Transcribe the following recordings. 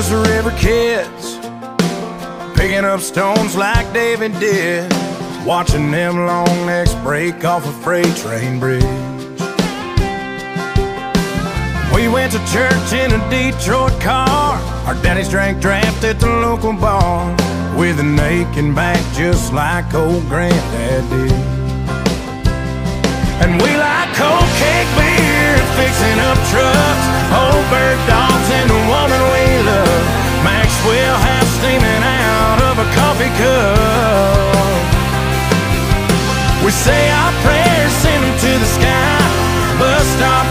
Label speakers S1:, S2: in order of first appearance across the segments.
S1: just river kids, picking up stones like David did, watching them long necks break off a freight train bridge. We went to church in a Detroit car. Our daddies drank draft at the local bar with an aching back just like old granddad did. And we like cold cake beer, fixing up trucks, old bird dogs, and the woman we love. Maxwell House steaming out of a coffee cup. We say our prayers, send them to the sky. Bus stop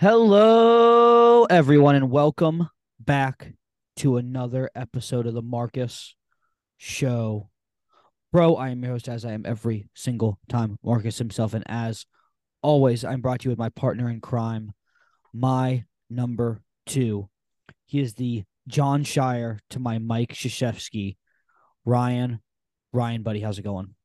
S2: Hello, everyone, and welcome back to another episode of the Marcus Show. Bro, I am your host, as I am every single time, Marcus himself. And as always, I'm brought to you with my partner in crime, my number two. He is the Jon Scheyer to my Mike Krzyzewski. Ryan, Ryan, buddy, how's it going?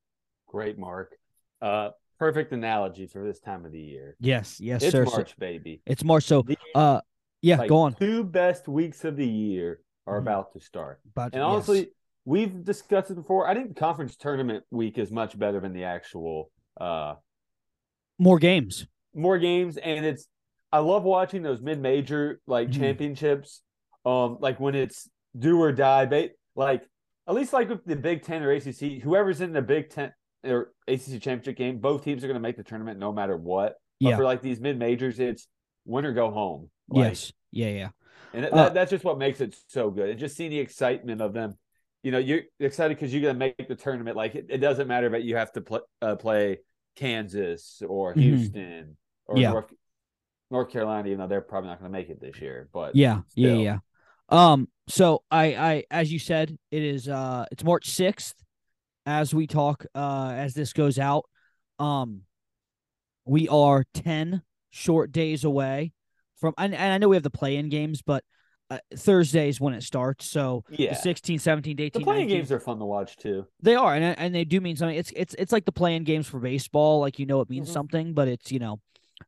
S3: Great, Mark. Uh, perfect analogy for this time of the year.
S2: Yes, yes,
S3: it's
S2: sir.
S3: March, baby.
S2: It's March. So,
S3: The,
S2: uh, yeah,
S3: like,
S2: go on.
S3: Two best weeks of the year are
S2: Mhm.
S3: about to start.
S2: But
S3: And honestly, we've discussed it before. I think the conference tournament week is much better than the actual uh
S2: more games.
S3: more games and it's I love watching those mid-major like
S2: Mhm.
S3: championships um like when it's do or die ba- like at least like with the Big 10 or ACC whoever's in the Big 10 or ACC championship game both teams are going to make the tournament no matter what but
S2: Yeah.
S3: for like these mid-majors it's win or go home Like,
S2: yes. Yeah, yeah.
S3: and that,
S2: Uh,
S3: that's just what makes it so good and just seeing the excitement of them you know you're excited because you're going to make the tournament like it, it doesn't matter that you have to play uh, play Kansas or
S2: Mhm.
S3: Houston or
S2: Yeah.
S3: North North Carolina, even though they're probably not going to make it this year. But
S2: Yeah, yeah, yeah. Um, so I, I, as you said, it is, uh, it's March sixth as we talk, uh, as this goes out. Um, we are ten short days away from, and, and I know we have the play-in games, but uh, Thursday is when it starts. So
S3: yeah,
S2: the 16, 17, 18,
S3: the playing
S2: 19
S3: games are fun to watch too.
S2: They are, and and they do mean something. It's it's it's like the playing games for baseball. Like you know, it means
S3: Mhm.
S2: something, but it's you know,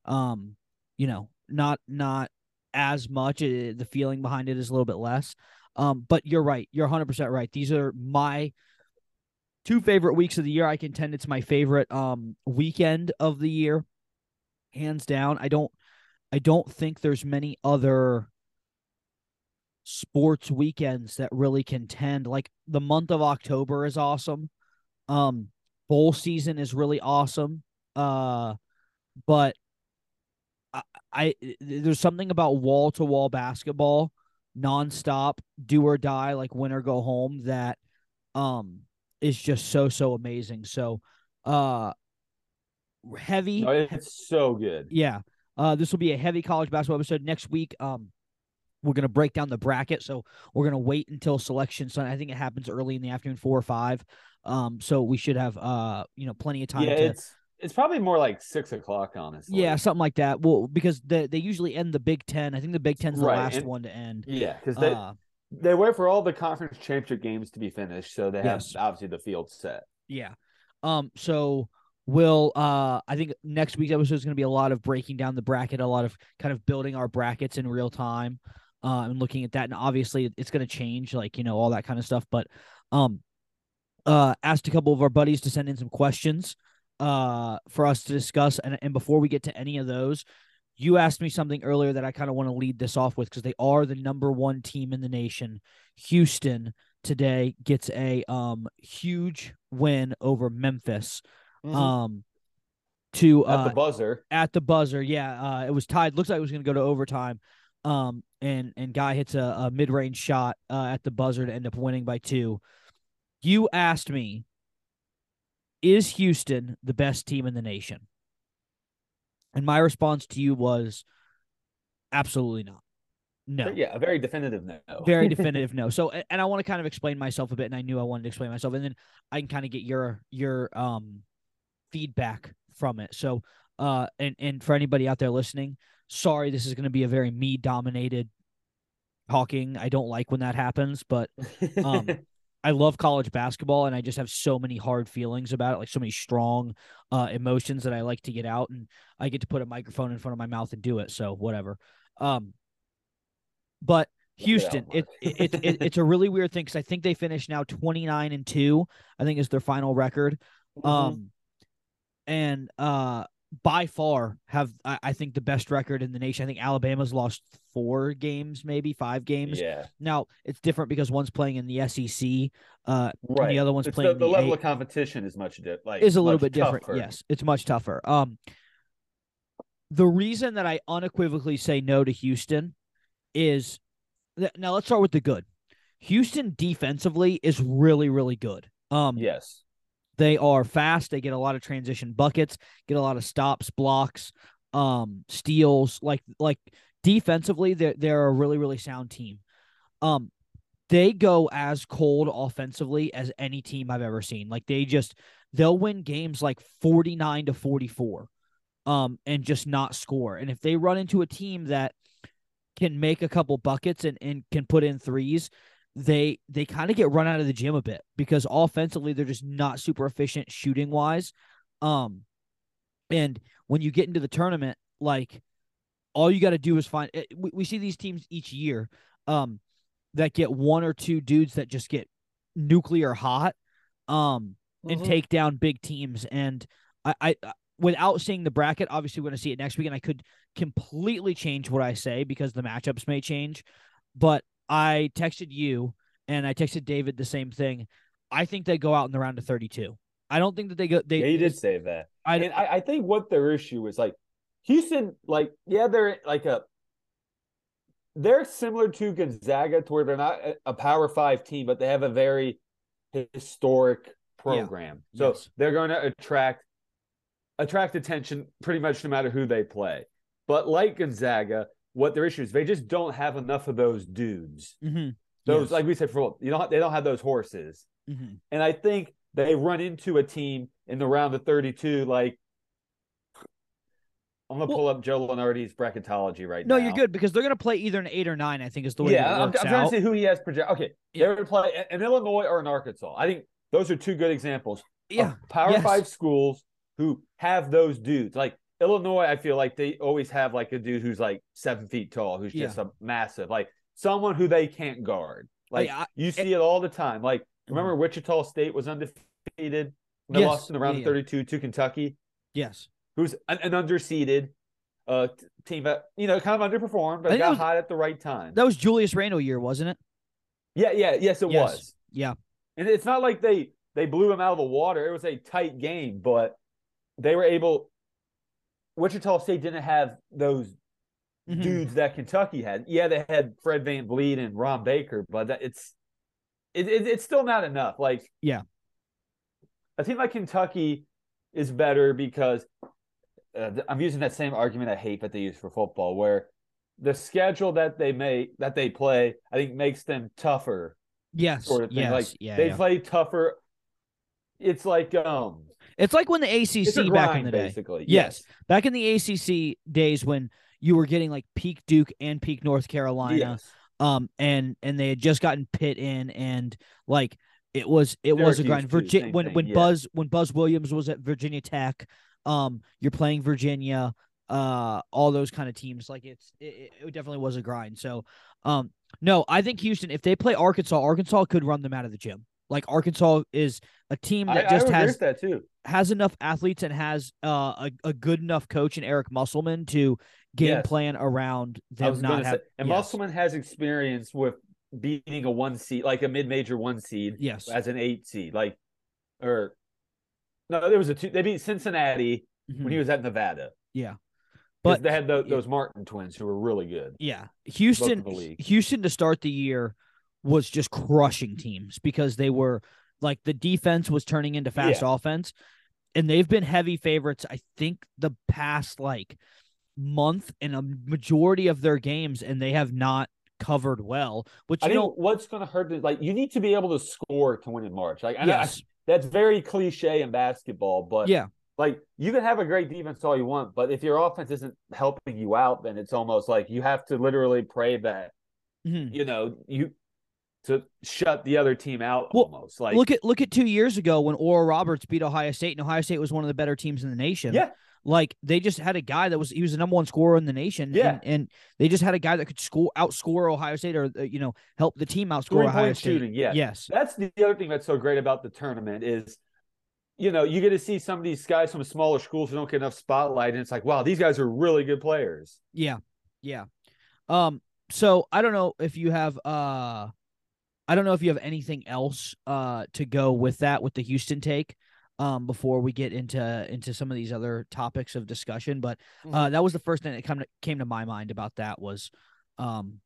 S2: um, you know, not not as much. It, the feeling behind it is a little bit less. Um, but you're right. You're 100 percent right. These are my two favorite weeks of the year. I contend it's my favorite um weekend of the year, hands down. I don't I don't think there's many other sports weekends that really contend. Like the month of October is awesome. Um bowl season is really awesome. Uh but I, I there's something about wall to wall basketball, nonstop, do or die, like win or go home that um is just so so amazing. So uh heavy
S3: No, it's so good.
S2: yeah. Uh, this will be a heavy college basketball episode next week. Um, we're gonna break down the bracket, so we're gonna wait until selection Sunday. I think it happens early in the afternoon, four or five. Um, so we should have uh, you know, plenty of time.
S3: Yeah,
S2: to,
S3: it's it's probably more like six o'clock, honestly.
S2: yeah, something like that. Well, because they they usually end the Big Ten. I think the Big Ten's the
S3: Right,
S2: last
S3: and-
S2: one to end.
S3: yeah, because they
S2: Uh,
S3: they wait for all the conference championship games to be finished, so they have
S2: Yes.
S3: obviously the field set.
S2: Yeah. Um, so we'll uh I think next week's episode is gonna be a lot of breaking down the bracket, a lot of kind of building our brackets in real time. Uh, and looking at that, and obviously it's gonna change, like you know, all that kind of stuff. But um uh asked a couple of our buddies to send in some questions uh for us to discuss. And and before we get to any of those, you asked me something earlier that I kind of want to lead this off with because they are the number one team in the nation. Houston today gets a um huge win over Memphis. Um to
S3: Mm-hmm. At
S2: uh
S3: the buzzer.
S2: at the buzzer. Yeah, uh, it was tied. Looks like it was going to go to overtime. Um, and and guy hits a, a mid range shot uh, at the buzzer to end up winning by two. You asked me, is Houston the best team in the nation? And my response to you was, absolutely not. No.
S3: But yeah, a very definitive no.
S2: Very definitive no. So and I want to kind of explain myself a bit, and I knew I wanted to explain myself, and then I can kind of get your your um feedback from it. So uh and and for anybody out there listening, sorry, this is going to be a very me dominated talking. I don't like when that happens, but um, I love college basketball and I just have so many hard feelings about it, like so many strong uh, emotions that I like to get out and I get to put a microphone in front of my mouth and do it. So whatever. Um, but Houston, it, it, it, it, it's a really weird thing because I think they finished now 29 and 2, I think is their final record.
S3: Mm-hmm.
S2: Um, and uh, by far have I, I think the best record in the nation. I think Alabama's lost four games, maybe five games.
S3: yeah,
S2: Now it's different because one's playing in the SEC, uh, and
S3: right.
S2: the other one's
S3: It's
S2: playing
S3: the, the
S2: in
S3: level
S2: A-
S3: of competition is much di- like
S2: is a little
S3: much
S2: bit different.
S3: tougher.
S2: Yes, it's much tougher. Um, the reason that I unequivocally say no to Houston is th- now let's start with the good. Houston defensively is really, really good. Um,
S3: Yes.
S2: They are fast. They get a lot of transition buckets, get a lot of stops, blocks, um, steals. Like like defensively, they're they're a really really sound team. Um, they go as cold offensively as any team I've ever seen. Like they just they'll win games like forty nine to forty four, um, and just not score. And if they run into a team that can make a couple buckets and, and can put in threes, they they kind of get run out of the gym a bit because offensively they're just not super efficient shooting wise. Um and when you get into the tournament, like all you got to do is find eh, we, we see these teams each year um that get one or two dudes that just get nuclear hot um and
S3: Mhm.
S2: take down big teams and I, I I- without seeing the bracket obviously we're going to see it next week and I could completely change what I say because the matchups may change but I texted you and I texted David the same thing I think they go out in the round of 32 I don't think that they go they
S3: yeah, you did say that.
S2: I,
S3: and I, I think what their issue is like Houston, like, yeah, they're like a they're similar to Gonzaga to where they're not a- power five team, but they have a very historic program. So
S2: Yes.
S3: they're going to attract attract attention pretty much no matter who they play. But like Gonzaga, what their issue is they just don't have enough of those dudes.
S2: Mhm.
S3: Those,
S2: Yes.
S3: like we said, for you don't they don't have those horses.
S2: Mhm.
S3: And I think they run into a team in the round of 32. Like, I'm to
S2: Well-
S3: pull up Joe Lunardi's bracketology right
S2: no
S3: now.
S2: No, you're good because they're to play either an 8 or 9 I think is the way
S3: Yeah, I'm, I'm trying to see who he has project. Okay,
S2: Yeah.
S3: they would play an Illinois or an Arkansas. I think those are two good examples
S2: yeah
S3: of Power
S2: yes.
S3: Five schools who have those dudes. Like Illinois, I feel like they always have like a dude who's like seven feet tall, who's just a massive, like someone who they can't guard. Like
S2: I-
S3: you see it all the time. Like remember Wichita State was undefeated. They
S2: Yes.
S3: lost in the round
S2: Yeah,
S3: of
S2: yeah.
S3: 32 to Kentucky,
S2: yes
S3: who's an, an underseeded uh, team that you know kind of underperformed, but got
S2: was-
S3: hot at the right time.
S2: that was Julius Randle year wasn't it
S3: yeah, yeah, yes, it
S2: Yes.
S3: was.
S2: yeah
S3: And it's not like they they blew him out of the water. It was a tight game, but they were able. Wichita State didn't have those
S2: Mhm.
S3: dudes that Kentucky had. Yeah, they had Fred VanVleet and Ron Baker, but that, it's it, it, it's still not enough. Like,
S2: Yeah.
S3: a team like Kentucky is better because uh, I'm using that same argument I hate that they use for football, where the schedule that they make that they play, I think makes them tougher
S2: yes
S3: sort of thing.
S2: yes
S3: like
S2: yeah,
S3: they
S2: yeah.
S3: play tougher. It's like um,
S2: it's like when the ACC
S3: grind,
S2: back in the day
S3: basically.
S2: Yes. back in the ACC days when you were getting like peak Duke and peak North Carolina,
S3: Yes.
S2: um, and and they had just gotten Pitt in, and like it was it was a
S3: Syracuse,
S2: grind. Virginia when
S3: thing,
S2: when
S3: yeah.
S2: Buzz when Buzz Williams was at Virginia Tech, um, you're playing Virginia, uh, all those kind of teams. Like it's it, it definitely was a grind. So, um, no, I think Houston if they play Arkansas, Arkansas could run them out of the gym. Like Arkansas is a team that
S3: I
S2: just
S3: agree
S2: has
S3: that too.
S2: has enough athletes and has uh, a, a good enough coach in Eric Musselman to game
S3: Yes.
S2: plan around them not have
S3: say, and
S2: yes.
S3: Musselman has experience with beating a one seed, like a mid-major one seed,
S2: yes
S3: as an eight seed, like or no, there was a two. They beat Cincinnati when he
S2: Mhm.
S3: was at Nevada.
S2: yeah
S3: But they had tho-
S2: yeah.
S3: those Martin twins who were really good.
S2: yeah Houston. Houston to start the year was just crushing teams because they were like the defense was turning into fast offense and they've been heavy favorites I think the past like month in a majority of their games and they have not covered well which
S3: I
S2: you know
S3: what's going to hurt is like you need to be able to score to win in March. Like I know I-
S2: yes
S3: that's very cliche in basketball, but
S2: yeah
S3: like you can have a great defense all you want, but if your offense isn't helping you out, then it's almost like you have to literally pray that
S2: Mhm.
S3: you know you to shut the other team out
S2: Well,
S3: almost like
S2: look at look at two years ago when Oral Roberts beat Ohio State, and Ohio State was one of the better teams in the nation.
S3: yeah
S2: like they just had a guy that was he was the number one scorer in the nation.
S3: Yeah.
S2: and, and they just had a guy that could score outscore Ohio State or you know help the team outscore Ohio State.
S3: shooting. Yeah,
S2: Yes,
S3: that's the other thing that's so great about the tournament is. You know, you get to see some of these guys from smaller schools who don't get enough spotlight, and it's like, wow, these guys are really good players.
S2: yeah, yeah. Um, so I don't know if you have uh, I don't know if you have anything else uh to go with that with the Houston take. Um, before we get into into some of these other topics of discussion, but uh, that was the first thing that come to, came to my mind about that was, um,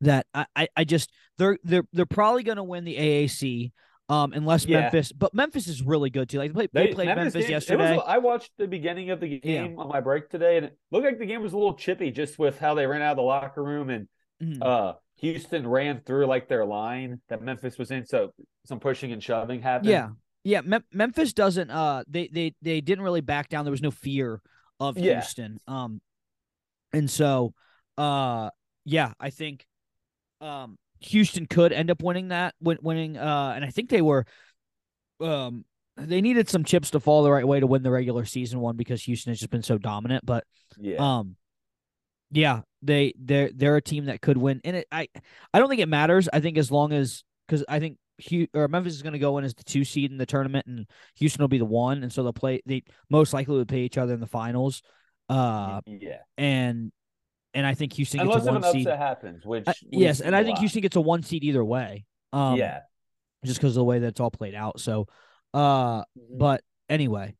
S2: that I, I, I just they're they're they're probably going to win the AAC, um, unless
S3: Yeah.
S2: Memphis. But Memphis is really good too. Like they, they, played Memphis,
S3: game- it was-
S2: yesterday.
S3: I watched the beginning of the game on my break today, and it looked like the game was a little chippy just with how they ran out of the locker room and
S2: Mhm.
S3: uh Houston ran through like their line that Memphis was in, so some pushing and shoving happened.
S2: yeah, yeah. Mem- Memphis doesn't. Uh, they they they didn't really back down. There was no fear of
S3: Yeah.
S2: Houston. Um, and so, uh, yeah, I think, um, Houston could end up winning that, win- winning. Uh, and I think they were, um, they needed some chips to fall the right way to win the regular season one because Houston has just been so dominant. But
S3: yeah,
S2: um, yeah, they they're they're a team that could win, and it I I don't think it matters. I think as long as because I think or Memphis is going to go in as the two seed in the tournament, and Houston will be the one, and so they'll play. They most likely would play each other in the finals. Uh,
S3: yeah.
S2: and and I think Houston gets
S3: Unless
S2: a one
S3: upset
S2: seed.
S3: happens, which we've
S2: yes, and I think
S3: lot.
S2: Houston gets a one seed either way. Um,
S3: yeah,
S2: just because of the way that it's all played out. So, uh,
S3: Mhm.
S2: but anyway,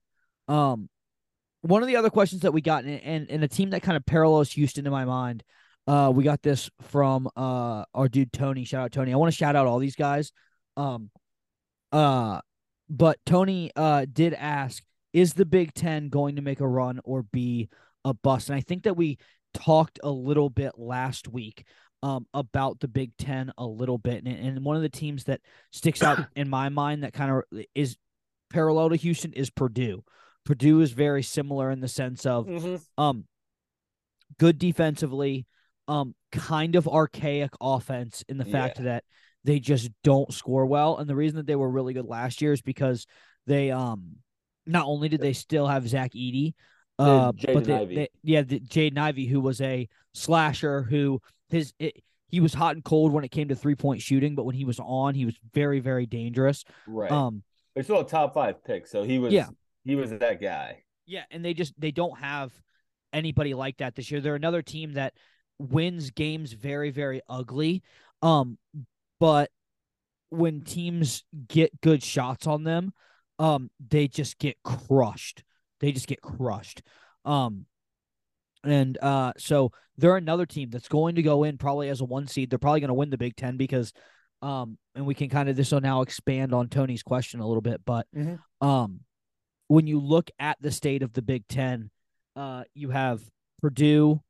S2: um, one of the other questions that we got, and and, and a team that kind of parallels Houston in my mind, uh, we got this from uh our dude Tony. Shout out Tony. I want to shout out all these guys. Um, uh, but Tony uh did ask, is the Big Ten going to make a run or be a bust? And I think that we talked a little bit last week um about the Big Ten a little bit, and, and one of the teams that sticks out in my mind that kind of is parallel to Houston is Purdue. Purdue is very similar in the sense of
S3: Mhm.
S2: um good defensively, um kind of archaic offense in the fact
S3: Yeah.
S2: that they just don't score well. And the reason that they were really good last year is because they um not only did they still have Zach Edey, uh,
S3: Jaden
S2: but they, they yeah, the Jaden Ivey, who was a slasher who his it, he was hot and cold when it came to three point shooting, but when he was on, he was very very dangerous.
S3: right.
S2: Um,
S3: They're still a top five pick, so he was
S2: Yeah.
S3: He was that guy.
S2: Yeah, and they just they don't have anybody like that this year. They're another team that wins games very very ugly. Um but when teams get good shots on them, um they just get crushed. They just get crushed. Um and uh so they're another team that's going to go in probably as a one seed. They're probably going to win the Big 10 because um and we can kind of this will now expand on Tony's question a little bit, but
S3: Mhm.
S2: um when you look at the state of the Big Ten, uh, you have Purdue,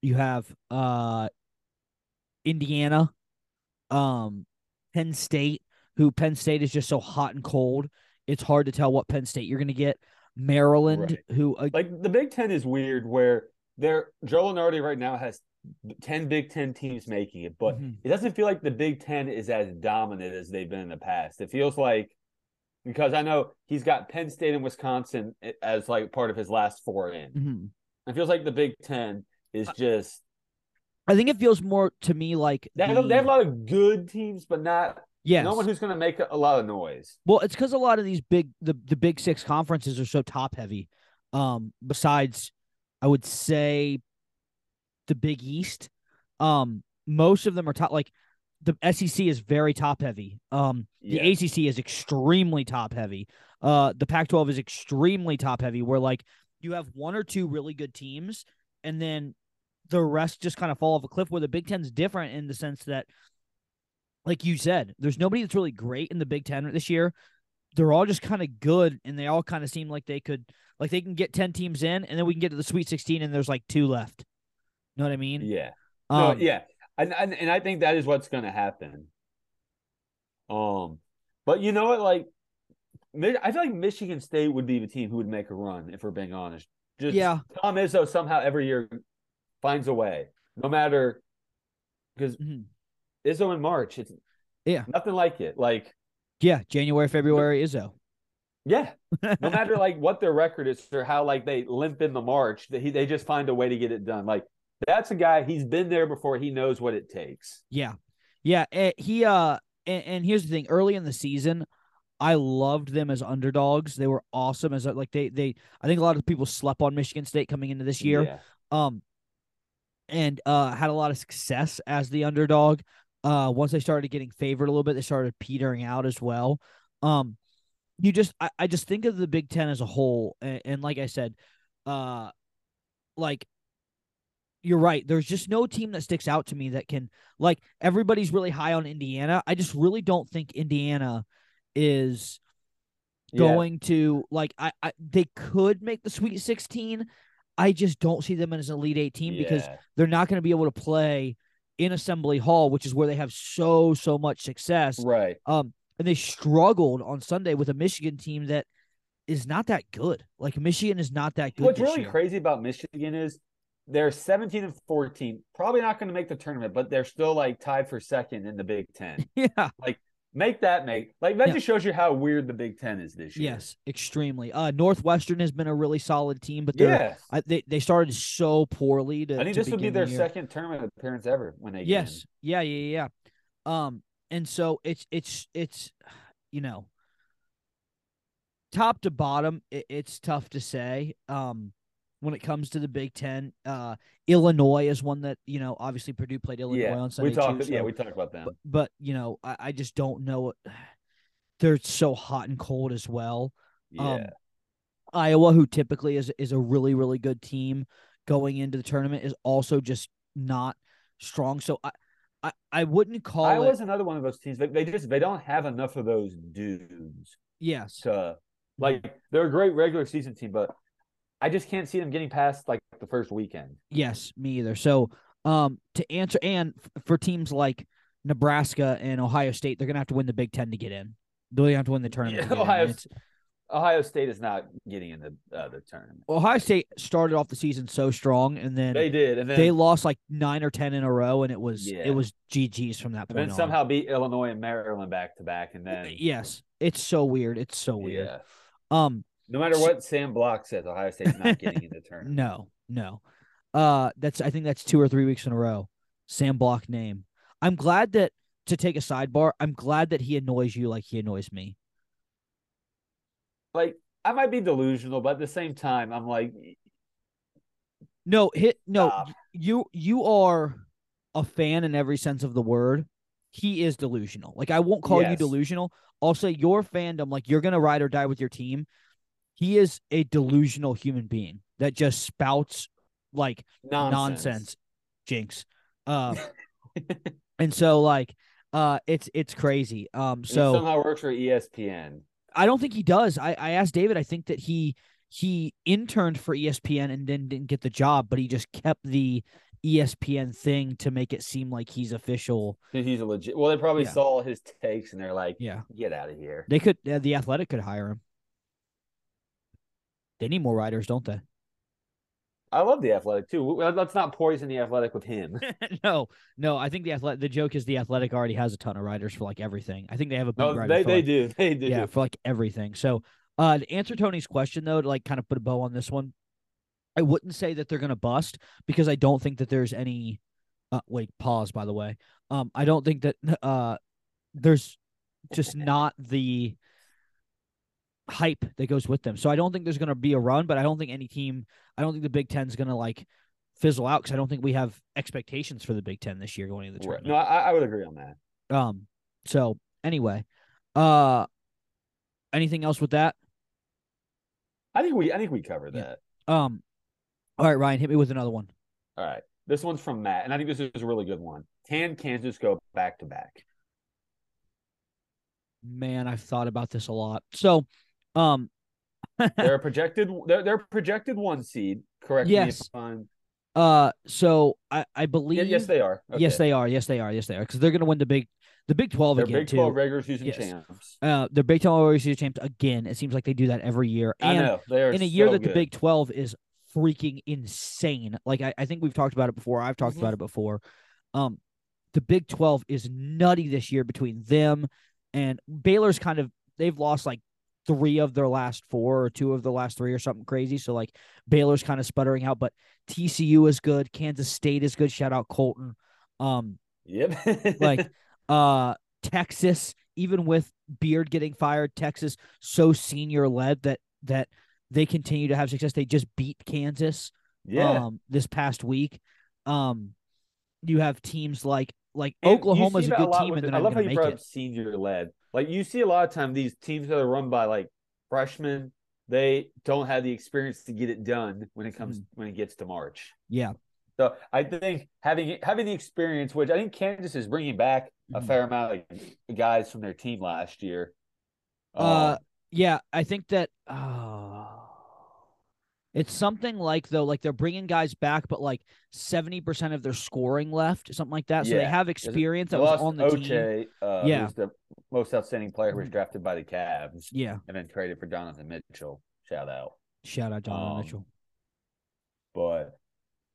S2: you have uh, Indiana, um, Penn State, who Penn State is just so hot and cold. It's hard to tell what Penn State you're going to get. Maryland, who uh,
S3: Like the Big Ten is weird, where they're Joe Lunardi right now has ten Big Ten teams making it, but
S2: Mhm.
S3: it doesn't feel like the Big Ten is as dominant as they've been in the past. It feels like because I know he's got Penn State and Wisconsin as like part of his last four in.
S2: mhm.
S3: It feels like the Big Ten is just
S2: I think it feels more to me like
S3: they have,
S2: the-
S3: they have a lot of good teams, but not
S2: yes.
S3: no one who's going to make a, a lot of noise.
S2: Well, it's because a lot of these big the the big six conferences are so top heavy. Um, besides, I would say the Big East. Um, most of them are top. Like the SEC is very top heavy. Um, the
S3: Yes.
S2: ACC is extremely top heavy. Uh, the Pac-12 is extremely top heavy. Where like you have one or two really good teams, and then the rest just kind of fall off a cliff. Where the Big Ten's different in the sense that like you said, there's nobody that's really great in the Big Ten this year. They're all just kind of good, and they all kind of seem like they could, like they can get ten teams in, and then we can get to the Sweet Sixteen, and there's like two left. You know what I mean?
S3: Yeah. No,
S2: Um,
S3: yeah, and, and and I think that is what's going to happen. Um, but you know what? Like I feel like Michigan State would be the team who would make a run if we're being honest. Just
S2: Yeah.
S3: Tom Izzo somehow every year finds a way, no matter because
S2: Mhm.
S3: Izzo in March, it's
S2: Yeah.
S3: nothing like it. Like
S2: Yeah, January, February, Izzo.
S3: yeah, no matter like what their record is or how like they limp in the March, they they just find a way to get it done. Like that's a guy he's been there before. He knows what it takes.
S2: Yeah, yeah. eh, he uh, and, and here's the thing: early in the season, I loved them as underdogs. They were awesome as like they they. I think a lot of people slept on Michigan State coming into this year.
S3: Yeah.
S2: Um, and uh had a lot of success as the underdog. Uh, once they started getting favored a little bit, they started petering out as well. Um, you just I, I just think of the Big Ten as a whole, and, and like I said, uh, like you're right. There's just no team that sticks out to me that can like everybody's really high on Indiana. I just really don't think Indiana is
S3: Yeah.
S2: going to like I, I they could make the Sweet 16. I just don't see them as an Elite Eight team because they're not going to be able to play in Assembly Hall, which is where they have so so much success.
S3: right.
S2: Um, and they struggled on Sunday with a Michigan team that is not that good. Like Michigan is not that good.
S3: What's really
S2: year.
S3: crazy about Michigan is they're 17 and 14, probably not going to make the tournament, but they're still like tied for second in the Big Ten.
S2: Yeah.
S3: Like make that make like that
S2: Yeah.
S3: just shows you how weird the Big Ten is this year.
S2: Yes, extremely. Uh, Northwestern has been a really solid team, but they're
S3: Yeah.
S2: I, they they started so poorly. To,
S3: I think this would be their
S2: the
S3: second tournament appearance ever when they.
S2: Yes. Yeah, yeah, yeah. Um, and so it's it's it's you know top to bottom, it, it's tough to say. Um, when it comes to the Big Ten, uh, Illinois is one that you know. Obviously, Purdue played Illinois
S3: Yeah,
S2: on Sunday
S3: we talked.
S2: too.
S3: yeah, we talked about them.
S2: but, but you know, I, I just don't know. They're so hot and cold as well.
S3: yeah,
S2: Um, Iowa, who typically is is a really really good team going into the tournament, is also just not strong. So I I, I wouldn't call
S3: Iowa's
S2: it.
S3: another one of those teams. They, they just they don't have enough of those dudes
S2: Yes,
S3: to like. They're a great regular season team, but I just can't see them getting past like the first weekend.
S2: yes, me either. So um, to answer and f- for teams like Nebraska and Ohio State, they're gonna have to win the Big Ten to get in. They have to win the tournament. in.
S3: Ohio Ohio State is not getting in the uh, the tournament.
S2: Ohio State started off the season so strong, and then
S3: They did, and then
S2: they lost like nine or ten in a row, and it was
S3: Yeah.
S2: it was GG's from that
S3: and
S2: point
S3: then
S2: on.
S3: somehow beat Illinois and Maryland back to back, and then
S2: yes, it's so weird. It's so weird.
S3: yeah.
S2: Um,
S3: No matter what Sam Block says, Ohio State's not getting in the tournament.
S2: no, no. Uh, that's I think that's two or three weeks in a row. Sam Block name. I'm glad that to take a sidebar. I'm glad that he annoys you like he annoys me.
S3: Like I might be delusional, but at the same time, I'm like,
S2: No, hit no.
S3: Stop.
S2: You you are a fan in every sense of the word. He is delusional. Like I won't call you delusional. I'll say your fandom, like you're gonna ride or die with your team. He is a delusional human being that just spouts like
S3: nonsense.
S2: nonsense, jinx. Uh, and so like uh it's it's crazy. Um
S3: He
S2: so
S3: somehow works for ESPN.
S2: I don't think he does. I, I asked David, I think that he he interned for ESPN and then didn't get the job, but he just kept the ESPN thing to make it seem like he's official.
S3: He's a legit. Well, they probably
S2: Yeah.
S3: saw his takes and they're like,
S2: Yeah.
S3: "Get out of here."
S2: They could the athletic could hire him. They need more riders, don't they?
S3: I love the athletic too. Let's not poison the athletic with him.
S2: no, no. I think the athletic. The joke is the athletic already has a ton of riders for like everything. I think they have a big
S3: No,
S2: writer
S3: they they
S2: like,
S3: do. They do.
S2: Yeah, for like everything. So, uh, to answer Tony's question though, to like kind of put a bow on this one, I wouldn't say that they're gonna bust because I don't think that there's any. Uh, wait, pause. By the way, um, I don't think that uh, there's just not the hype that goes with them. So I don't think there's gonna be a run, but I don't think any team. I don't think the Big Ten's gonna like fizzle out because I don't think we have expectations for the Big Ten this year going into the tournament.
S3: No, I, I would agree on that.
S2: Um. So anyway, uh, anything else with that?
S3: I think we I think we covered
S2: Yeah.
S3: that.
S2: Um. All right, Ryan, hit me with another one.
S3: All right. This one's from Matt, and I think this is a really good one. Can Kansas go back to back?
S2: Man, I've thought about this a lot. So, um,
S3: They're a projected. They're, they're projected one seed. Correct me
S2: Yes.
S3: if I'm.
S2: uh, so I I believe
S3: yes, they are.
S2: yes they are yes they are yes they are because they're gonna win the big The Big Twelve
S3: They're
S2: again
S3: Big
S2: too.
S3: 12 regular season
S2: Yes.
S3: champs.
S2: Uh, the Big Twelve regular season champs again. It seems like they do that every year.
S3: I know they are
S2: in a year
S3: so
S2: that the. Big Twelve is freaking insane. Like I, I think we've talked about it before. I've talked
S3: Mhm.
S2: about it before. Um, the Big Twelve is nutty this year between them and Baylor's. Kind of they've lost like three of their last four or two of the last three or something crazy. So like Baylor's kind of sputtering out, but TCU is good. Kansas State is good. Shout out Colton. Um,
S3: Yep.
S2: like uh Texas, even with Beard getting fired, Texas so senior led that that they continue to have success. They just beat Kansas
S3: yeah.
S2: um this past week. Um you have teams like like
S3: And
S2: Oklahoma's a good
S3: lot
S2: team and
S3: the- I love how you brought up senior led. Like you see a lot of time these teams that are run by like freshmen, they don't have the experience to get it done when it comes
S2: Mm-hmm.
S3: when it gets to March.
S2: Yeah.
S3: So I think having having the experience, which I think Kansas is bringing back a
S2: Mhm.
S3: fair amount of guys from their team last year.
S2: Uh
S3: Um,
S2: yeah, I think that uh it's something like though like they're bringing guys back but like 70% of their scoring left, something like that. So they have experience that was on the team.
S3: Ochai, uh,
S2: Yeah.
S3: who's the most outstanding player who was
S2: Mhm.
S3: drafted by the Cavs
S2: Yeah.
S3: and then traded for Donovan Mitchell. Shout out.
S2: Shout out Donovan
S3: Um,
S2: Mitchell.
S3: But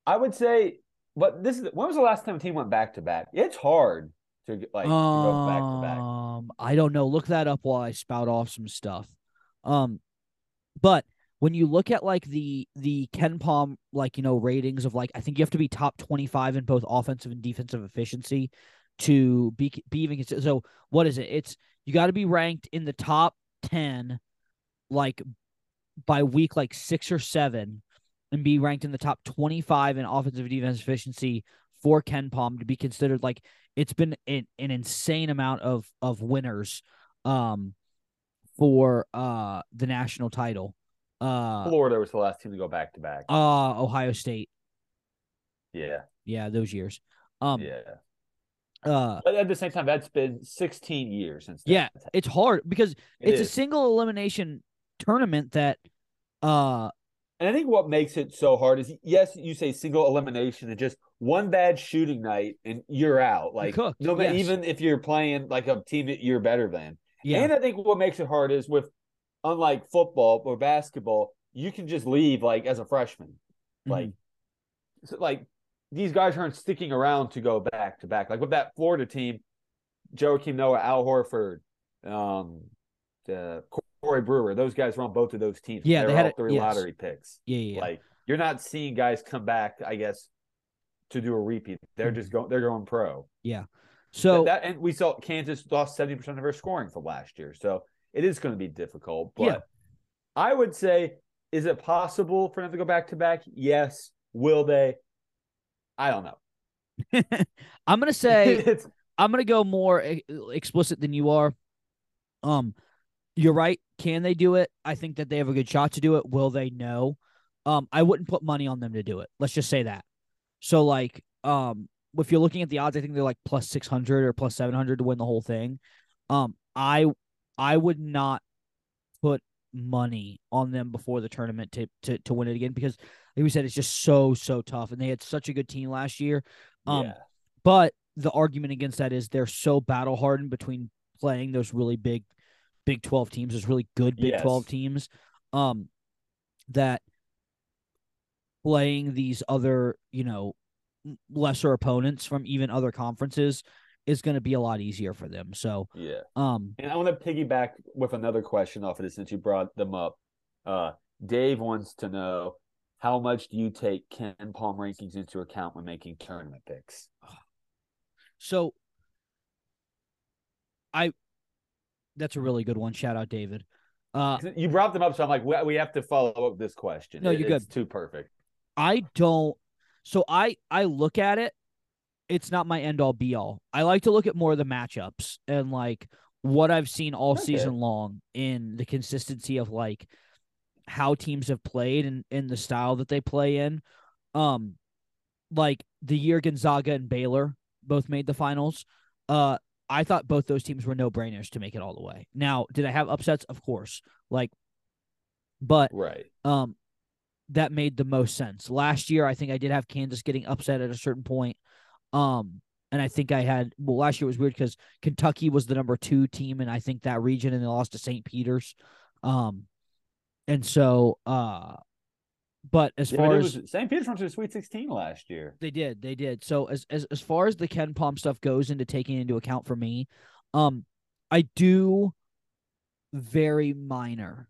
S3: I would say, but this is when was the last time a team went back to back? It's hard to like to go back to back.
S2: Um, I don't know. Look that up while I spout off some stuff. Um, but when you look at like the the KenPom like you know ratings of like I think you have to be top twenty five in both offensive and defensive efficiency to be be even considered. So what is it? It's you got to be ranked in the top ten, like by week like six or seven, and be ranked in the top twenty five in offensive and defensive efficiency for KenPom to be considered like it's been an, an insane amount of of winners um for uh the national title uh
S3: Florida was the last team to go back to back.
S2: uh ohio state
S3: Yeah,
S2: yeah those years um
S3: yeah.
S2: uh
S3: But at the same time, that's been 16 years since.
S2: yeah it's hard because
S3: It
S2: it's a single elimination tournament that uh
S3: And I think what makes it so hard is yes, you say single elimination and just one bad shooting night and you're out. Like
S2: cooked,
S3: no,
S2: yes.
S3: even if you're playing like a team that you're better than.
S2: yeah
S3: And I think what makes it hard is with unlike football or basketball, you can just leave like as a freshman. Like,
S2: Mm-hmm.
S3: so, like these guys aren't sticking around to go back to back. Like with that Florida team, Joakim Noah, Al Horford, um, the Corey Brewer, those guys were on both of those teams.
S2: Yeah,
S3: they,
S2: they had
S3: all three
S2: yes.
S3: lottery picks.
S2: yeah yeah, yeah.
S3: Like you're not seeing guys come back, I guess, to do a repeat. They're just going. They're going pro. Yeah.
S2: So
S3: that, and we saw Kansas lost seventy percent of her scoring from last year, so it is going to be difficult. But
S2: Yeah.
S3: I would say, is it possible for them to go back to back? Yes. Will they? I don't know.
S2: i'm gonna say I'm gonna go more explicit than you are. Um, you're right. Can they do it? I think that they have a good shot to do it. Will they? No. Um, I wouldn't put money on them to do it. Let's just say that. So like, um, if you're looking at the odds, I think they're like plus six hundred or plus seven hundred to win the whole thing. Um, I I would not put money on them before the tournament to to to win it again because like we said it's just so so tough and they had such a good team last year. Um,
S3: yeah.
S2: but the argument against that is they're so battle hardened between playing those really big Big 12 teams, those really good Big
S3: Yes.
S2: 12 teams, um, that playing these other, you know, lesser opponents from even other conferences is going to be a lot easier for them. So,
S3: Yeah.
S2: um,
S3: And I want to piggyback with another question off of this since you brought them up. Uh, Dave wants to know how much do you take Ken Palm rankings into account when making tournament picks?
S2: so I, that's a really good one. Shout out, David. Uh,
S3: You brought them up, so I'm like, we, we have to follow up this question.
S2: No, you're
S3: it's too perfect.
S2: I don't. So I I look at it. It's not my end all be all. I like to look at more of the matchups and like what I've seen all
S3: Okay.
S2: season long in the consistency of like how teams have played and in the style that they play in. Um, like the year Gonzaga and Baylor both made the finals. Uh, I thought both those teams were no brainers to make it all the way. Now, did I have upsets? Of course. Like, but
S3: Right.
S2: um that made the most sense. Last year I think I did have Kansas getting upset at a certain point. Um and I think I had well last year was weird because Kentucky was the number two team in I think that region, and they lost to St. Peter's. Um, and so uh, but as
S3: Yeah,
S2: far
S3: but
S2: as
S3: was, St. Peter's went to the Sweet 16 last year.
S2: they did, they did. So as as as far as the KenPom stuff goes into taking into account for me, um, I do very minor,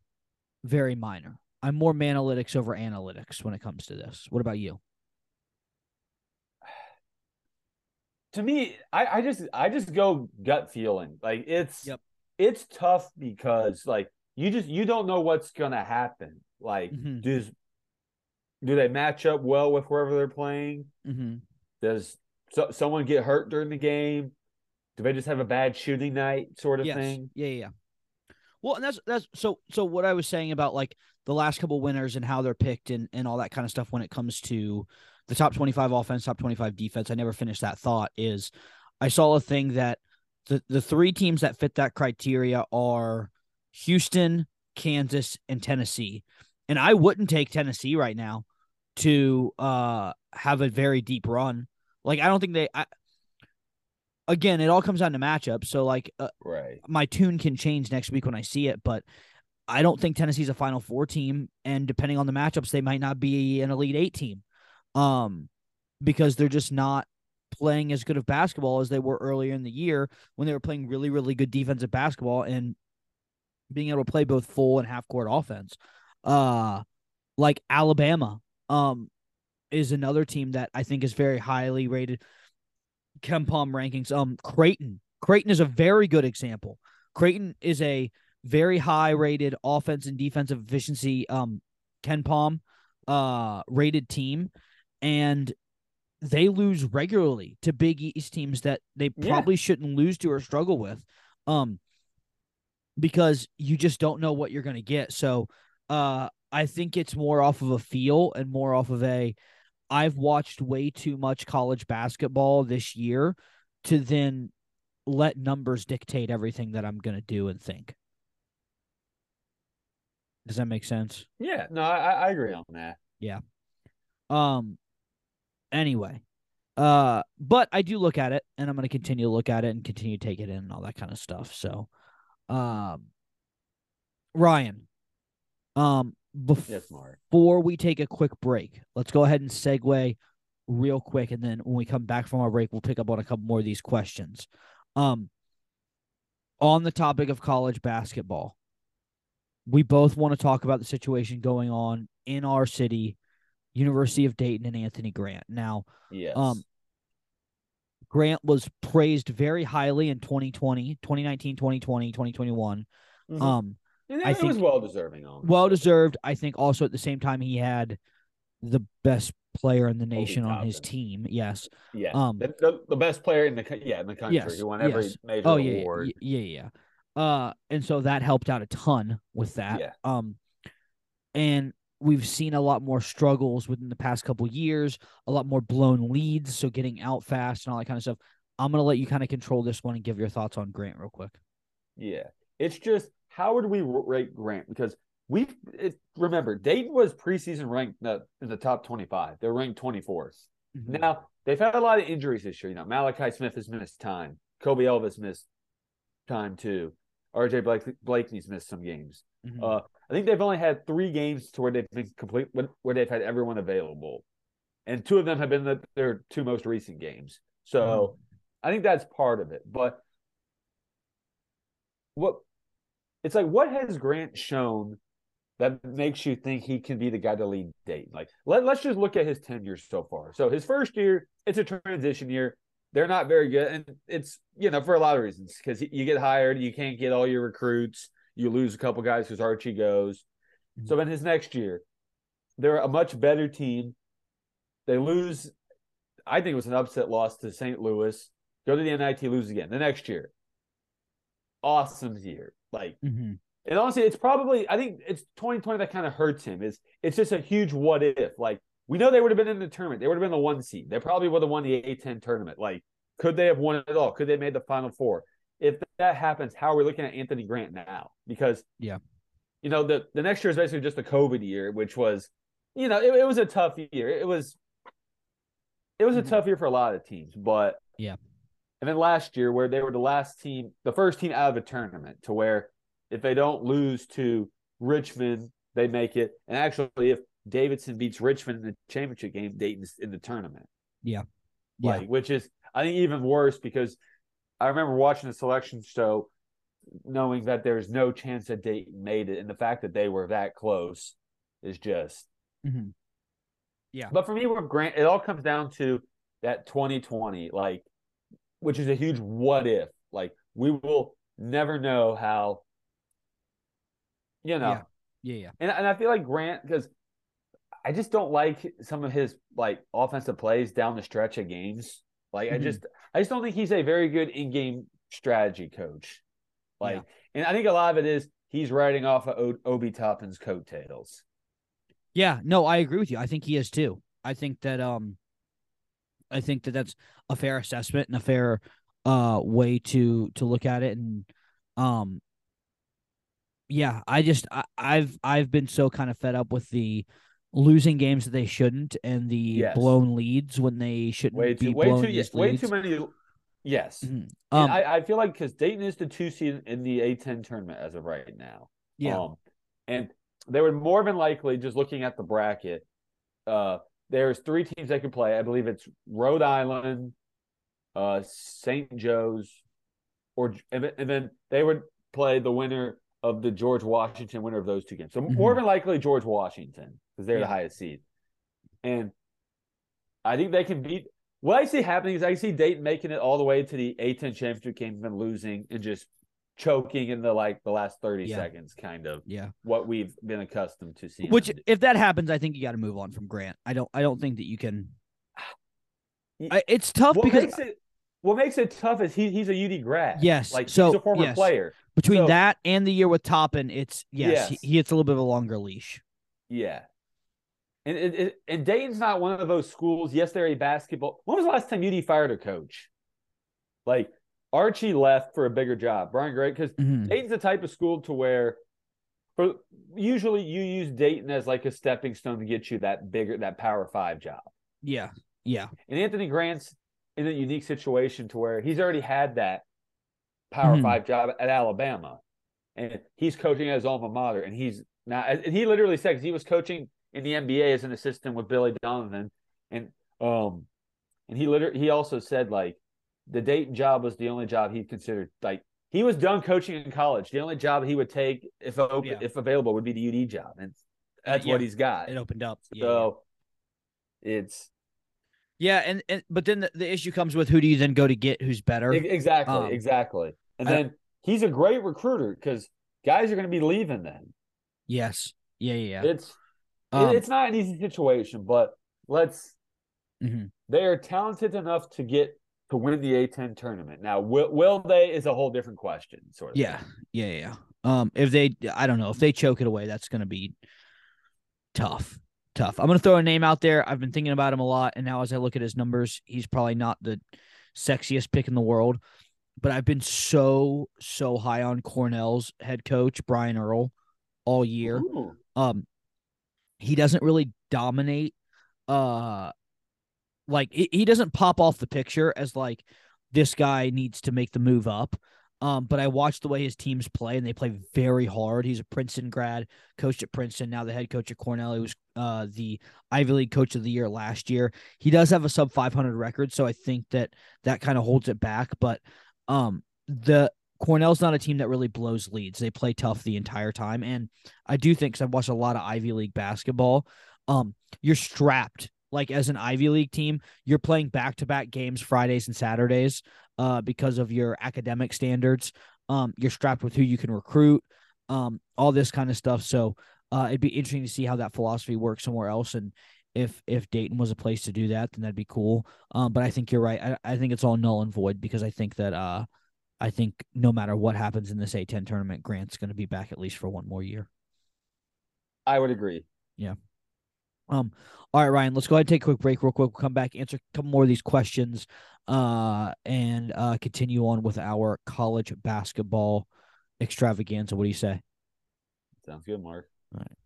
S2: very minor. I'm more analytics over analytics when it comes to this. What about you?
S3: To me, I, I just I just go gut feeling. Like it's
S2: Yep.
S3: it's tough because like you just you don't know what's gonna happen. Like
S2: Mhm.
S3: does do they match up well with whoever they're playing?
S2: Mm-hmm.
S3: Does so, someone get hurt during the game? Do they just have a bad shooting night sort of
S2: yes.
S3: thing?
S2: Yeah, yeah, yeah. Well, and that's that's so so what I was saying about like the last couple winners and how they're picked and and all that kind of stuff when it comes to the top 25 offense, top 25 defense. I never finished that thought is I saw a thing that the the three teams that fit that criteria are Houston, Kansas, and Tennessee. And I wouldn't take Tennessee right now to uh have a very deep run. Like I don't think they I, again, it all comes down to matchups. So like uh,
S3: Right.
S2: my tune can change next week when I see it, but I don't think Tennessee's a Final Four team, and depending on the matchups, they might not be an Elite Eight team, um, because they're just not playing as good of basketball as they were earlier in the year when they were playing really, really good defensive basketball and being able to play both full and half court offense. Uh, like Alabama, um, is another team that I think is very highly rated. KenPom rankings. Um, Creighton. Creighton is a very good example. Creighton is a very high rated offense and defensive efficiency um KenPom uh rated team and they lose regularly to Big East teams that they
S3: Yeah.
S2: probably shouldn't lose to or struggle with um because you just don't know what you're going to get. So uh I think it's more off of a feel and more off of a I've watched way too much college basketball this year to then let numbers dictate everything that I'm going to do and think. Does that make sense?
S3: Yeah. No, I, I agree on that. Yeah.
S2: Um anyway, uh but I do look at it and I'm going to continue to look at it and continue to take it in and all that kind of stuff. So, um Ryan, um
S3: Yes, Mark.
S2: before we take a quick break, let's go ahead and segue real quick, and then when we come back from our break, we'll pick up on a couple more of these questions. Um, on the topic of college basketball, we both want to talk about the situation going on in our city, University of Dayton and Anthony Grant. Now,
S3: Yes.
S2: um, Grant was praised very highly in 2020, 2019, 2020, 2021.
S3: Mhm.
S2: Um,
S3: And
S2: I
S3: it was well deserving
S2: well deserved. I think also at the same time he had the best player in the nation on his team. Yes.
S3: Yeah.
S2: um,
S3: the, the, the best player in the yeah in the country
S2: Yes,
S3: who won every
S2: yes.
S3: major
S2: Oh yeah,
S3: award.
S2: yeah, yeah, yeah. Uh, and so that helped out a ton with that.
S3: Yeah.
S2: Um, and we've seen a lot more struggles within the past couple years, a lot more blown leads, so getting out fast and all that kind of stuff. I'm gonna let you kind of control this one and give your thoughts on Grant real quick.
S3: Yeah. It's just how would we rate Grant? Because we it, remember Dayton was preseason ranked in the, in the top 25. They're ranked 24th.
S2: Mm-hmm.
S3: Now they've had a lot of injuries this year. You know, Malachi Smith has missed time. Kobe Elvis missed time too. RJ Blake, Blakney's missed some games.
S2: Mhm.
S3: Uh, I think they've only had three games to where they've been complete, where they've had everyone available, and two of them have been the, their two most recent games. So I think that's part of it. But what it's like, what has Grant shown that makes you think he can be the guy to lead Dayton? Like, let, let's just look at his tenure so far. So his first year, it's a transition year. They're not very good, and it's you know for a lot of reasons because you get hired, you can't get all your recruits, you lose a couple guys because Archie goes. So then his next year, they're a much better team. They lose. I think it was an upset loss to St. Louis. Go to the NIT, lose again. The next year, awesome year. Like,
S2: Mhm.
S3: and honestly, it's probably I think it's 2020 that kind of hurts him. Is it's just a huge what if. Like we know they would have been in the tournament. They would have been the one seed. They probably would have won the A10 tournament. Like, could they have won it all? Could they have made the final four? If that happens, how are we looking at Anthony Grant now? Because
S2: Yeah.
S3: you know the the next year is basically just a COVID year, which was, you know, it, it was a tough year. It was, it was a
S2: Mhm.
S3: tough year for a lot of teams, but
S2: Yeah.
S3: and then last year where they were the last team, the first team out of a tournament, to where if they don't lose to Richmond, they make it. And actually, if Davidson beats Richmond in the championship game, Dayton's in the tournament.
S2: Yeah.
S3: Like, which is I think even worse because I remember watching the selection show knowing that there's no chance that Dayton made it, and the fact that they were that close is just.
S2: Mm-hmm. Yeah.
S3: But for me, with Grant, it all comes down to that 2020, like, which is a huge what if. Like, we will never know how. You know.
S2: Yeah. Yeah. Yeah.
S3: And and I feel like Grant because I just don't like some of his like offensive plays down the stretch of games. Like
S2: Mhm.
S3: I just I just don't think he's a very good in-game strategy coach. Like
S2: Yeah.
S3: and I think a lot of it is he's riding off of Obi Toppin's coattails.
S2: Yeah, no, I agree with you. I think he is too. I think that um I think that that's a fair assessment and a fair uh way to to look at it and um yeah, I just I, I've I've been so kind of fed up with the losing games that they shouldn't and the
S3: Yes.
S2: blown leads when they shouldn't
S3: Way
S2: be
S3: too way
S2: blown
S3: too
S2: these
S3: way too many Yes.
S2: Mhm. Um,
S3: I, I feel like because Dayton is the two seed in the A10 tournament as of right now.
S2: yeah.
S3: Um, and they would more than likely, just looking at the bracket, uh, there's three teams they could play. I believe it's Rhode Island, uh, St. Joe's, or and, then- and then they would play the winner of the George Washington winner of those two games. So more
S2: Mhm.
S3: than likely George Washington because they're
S2: Yeah.
S3: the highest seed. And I think they can beat. What I see happening is I see Dayton making it all the way to the A10 championship game and losing and just choking in the like the last 30
S2: Yeah.
S3: seconds, kind of
S2: yeah.
S3: what we've been accustomed to seeing.
S2: Which if that happens, I think you got to move on from Grant. I don't I don't think that you can I, it's tough
S3: what
S2: because
S3: makes it what makes it tough is he he's a UD grad.
S2: Yes,
S3: like
S2: so,
S3: he's a former
S2: yes.
S3: player.
S2: between
S3: So-
S2: that and the year with Toppin, it's yes, He,
S3: Yes.
S2: he gets a little bit of a longer leash.
S3: Yeah. And it, it, and Dayton's not one of those schools. Yes, they're a basketball. When was the last time UD fired a coach? Like Archie left for a bigger job. Brian Gray, because
S2: Mhm.
S3: Dayton's the type of school to where, for usually you use Dayton as like a stepping stone to get you that bigger that Power Five job.
S2: Yeah, yeah,
S3: And Anthony Grant's in a unique situation to where he's already had that Power
S2: Mhm.
S3: Five job at Alabama, and he's coaching at his alma mater, and he's now. And he literally said he was coaching in the NBA as an assistant with Billy Donovan, and um, and he literally he also said like the Dayton job was the only job he considered like he was done coaching in college. The only job he would take if open,
S2: Yeah.
S3: if available would be the UD job, and that's
S2: yeah.
S3: what he's got.
S2: it opened up. Yeah,
S3: so it's
S2: yeah, and, and but then the, the issue comes with who do you then go to get who's better?
S3: Exactly,
S2: Um,
S3: exactly. And
S2: I-
S3: then he's a great recruiter because guys are going to be leaving then.
S2: yes, yeah, yeah, yeah.
S3: It's it-
S2: Um,
S3: it's not an easy situation, but let's.
S2: Mhm.
S3: They are talented enough to get to win the A10 tournament. Now, will will they is a whole different question, sort of.
S2: yeah,
S3: thing.
S2: yeah, yeah. Um, if they, I don't know, if they choke it away, that's gonna be tough, tough. I'm gonna throw a name out there. I've been thinking about him a lot, and now as I look at his numbers, he's probably not the sexiest pick in the world, but I've been so so high on Cornell's head coach Brian Earl all year.
S3: Ooh.
S2: um he doesn't really dominate uh like he, doesn't pop off the picture as like this guy needs to make the move up. Um but i watched the way his teams play and they play very hard. He's a princeton grad coached at princeton now the head coach at cornell. He was uh the ivy league coach of the year last year. He does have a sub 500 record so i think that that kind of holds it back. But um the cornell's not a team that really blows leads they play tough the entire time and I do think because I've watched a lot of Ivy League basketball. Um, you're strapped like as an Ivy League team. You're playing back to back games Fridays and Saturdays, uh, because of your academic standards. Um, you're strapped with who you can recruit, um, all this kind of stuff. So, uh, it'd be interesting to see how that philosophy works somewhere else, and if if Dayton was a place to do that, then that'd be cool. Um, but I think you're right. I, I think it's all null and void because I think that uh, I think no matter what happens in this A10 tournament, Grant's going to be back at least for one more year.
S3: I would agree. Yeah.
S2: Um, all right, Ryan, let's go ahead and take a quick break real quick. We'll come back, answer a couple more of these questions, uh, and uh, continue on with our college basketball extravaganza. What do you say?
S3: Sounds good, Mark. All right.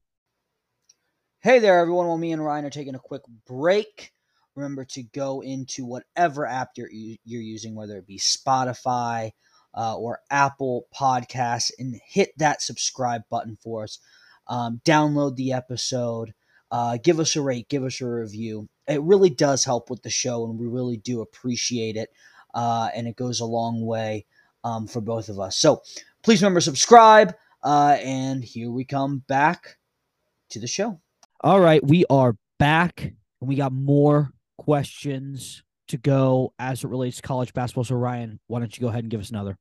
S4: Hey there, everyone. While me and Ryan are taking a quick break, remember to go into whatever app you're you're using, whether it be Spotify uh, or Apple Podcasts, and hit that subscribe button for us. Um, download the episode. Uh, give us a rate, give us a review. It really does help with the show, and we really do appreciate it. Uh, and it goes a long way um, for both of us. So please remember subscribe. Uh, and here we come back to the show.
S2: All right, we are back, and we got more questions to go as it relates to college basketball. So Ryan, why don't you go ahead and give us another?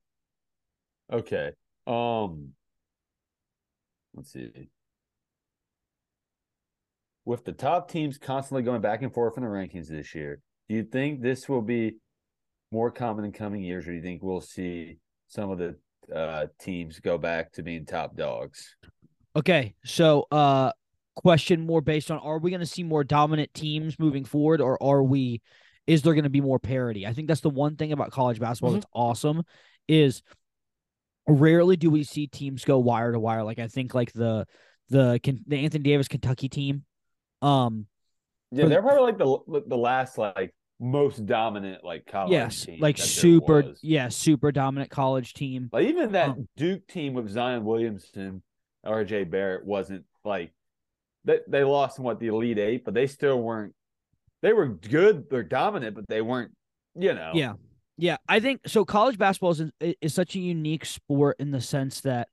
S3: Okay. Um let's see. With the top teams constantly going back and forth in the rankings this year, do you think this will be more common in coming years, or do you think we'll see some of the uh, teams go back to being top dogs?
S2: Okay, so uh, question more based on: Are we going to see more dominant teams moving forward, or are we? Is there going to be more parity? I think that's the one thing about college basketball
S3: Mhm.
S2: that's awesome is rarely do we see teams go wire to wire. Like I think like the the the Anthony Davis Kentucky team. Um,
S3: Yeah, they're probably like the the last like most dominant like college
S2: yes, like super, yeah, super dominant college team.
S3: Like even that
S2: Um,
S3: Duke team with Zion Williamson, RJ Barrett wasn't like they they lost in what the Elite Eight, but they still weren't. They were good. They're dominant, but they weren't. You know.
S2: Yeah. Yeah, I think so. College basketball is, is such a unique sport in the sense that,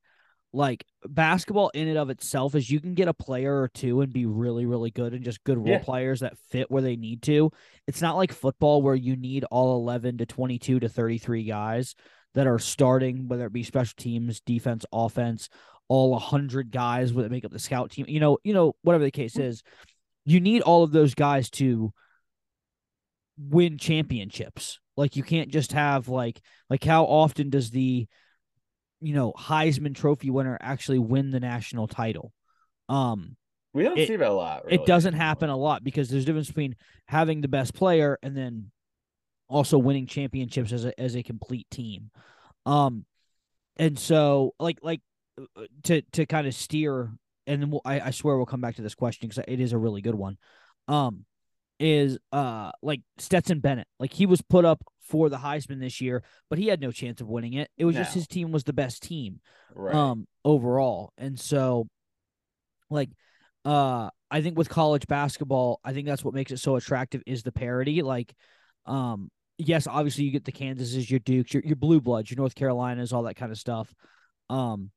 S2: like, basketball in and of itself is you can get a player or two and be really, really good and just good role
S3: Yeah.
S2: players that fit where they need to. It's not like football where you need all 11 to 22 to 33 guys that are starting, whether it be special teams, defense, offense, all 100 guys that make up the scout team. You know, you know, whatever the case mm. is, you need all of those guys to win championships. Like you can't just have like like how often does the you know Heisman Trophy winner actually win the national title? Um,
S3: we don't
S2: It-
S3: see that a lot.
S2: it doesn't happen a lot because there's a difference between having the best player and then also winning championships as a as a complete team. Um, and so like like uh, to to kind of steer, and then we'll, I I swear we'll come back to this question because it is a really good one. Um, is uh like Stetson Bennett, like he was put up for the Heisman this year, but he had no chance of winning it. It was just his team was the best team
S3: Right.
S2: um overall and so like uh i think with college basketball i think that's what makes it so attractive is the parity like um yes obviously you get the kansases your dukes your, your blue bloods your north carolinas all that kind of stuff um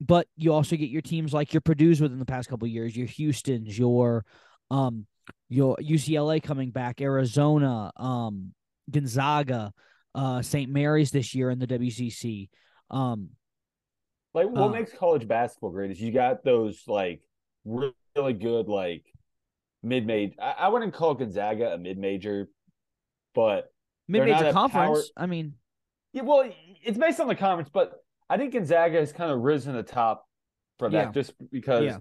S2: but you also get your teams like your purdue's within the past couple of years your houston's your um your ucla coming back arizona um gonzaga uh st mary's this year in the wcc um
S3: Like what
S2: Uh,
S3: makes college basketball great is you got those like really good like mid major. I, I wouldn't call Gonzaga a mid major, but
S2: mid-major conference.
S3: power-
S2: I mean,
S3: yeah, well, it's based on the conference. But I think Gonzaga has kind of risen to the top for that
S2: Yeah.
S3: just because
S2: Yeah.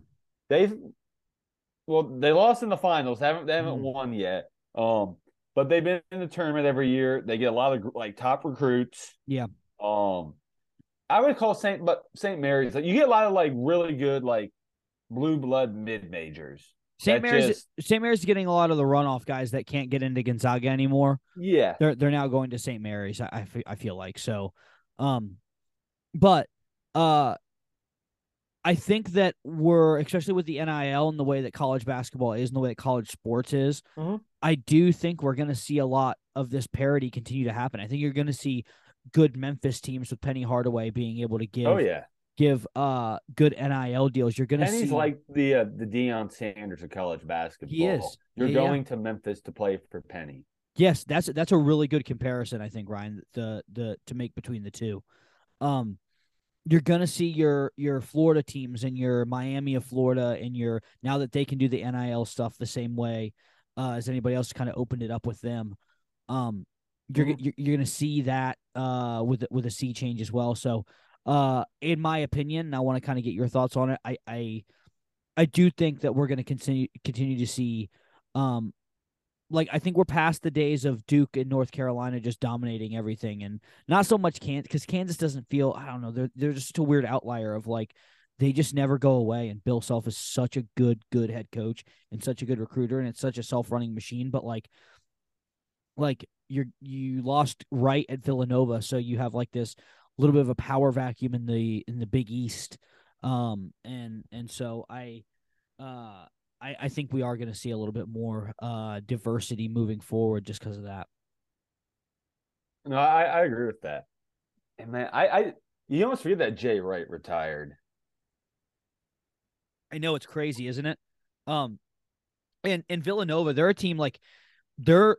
S3: they've well they lost in the finals. haven't They haven't
S2: Mhm.
S3: won yet. Um, but they've been in the tournament every year. They get a lot of like top recruits.
S2: Yeah.
S3: Um, I would call Saint, but Saint Mary's like you get a lot of like really good like blue blood mid majors.
S2: St. Mary's
S3: just-
S2: St. Mary's is getting a lot of the runoff guys that can't get into Gonzaga anymore.
S3: Yeah,
S2: They're they're now going to St. Mary's. I, I, I feel like so. Um, but uh, I think that we're especially with the NIL and the way that college basketball is and the way that college sports is.
S3: Mhm.
S2: I do think we're going to see a lot of this parity continue to happen. I think you're going to see good Memphis teams with Penny Hardaway being able to give
S3: oh yeah.
S2: give uh good NIL deals. You're going to see
S3: like the uh, the Deion Sanders of college basketball.
S2: is.
S3: You're
S2: Yeah, yeah.
S3: going to Memphis to play for Penny.
S2: Yes, that's that's a really good comparison, I think, Ryan, the the to make between the two. Um you're gonna see your your Florida teams and your Miami of Florida and your now that they can do the NIL stuff the same way uh, as anybody else kind of opened it up with them. Um you're,
S3: Mhm.
S2: you're you're gonna see that uh with with a sea change as well. So uh in my opinion, I want to kind of get your thoughts on it. I I I do think that we're gonna continue continue to see um like I think we're past the days of Duke and North Carolina just dominating everything, and not so much Kansas because Kansas doesn't feel I don't know they're they're just a weird outlier of like they just never go away. And Bill Self is such a good, good head coach and such a good recruiter, and it's such a self running machine. But like, like you're you lost right at Villanova, so you have like this little bit of a power vacuum in the in the Big East. Um, and and so I, uh, I I think we are going to see a little bit more uh diversity moving forward just because of that.
S3: No, I, I agree with that. And man, I, I you almost forget that Jay Wright retired.
S2: I know it's crazy, isn't it? Um, and and Villanova, they're a team like they're.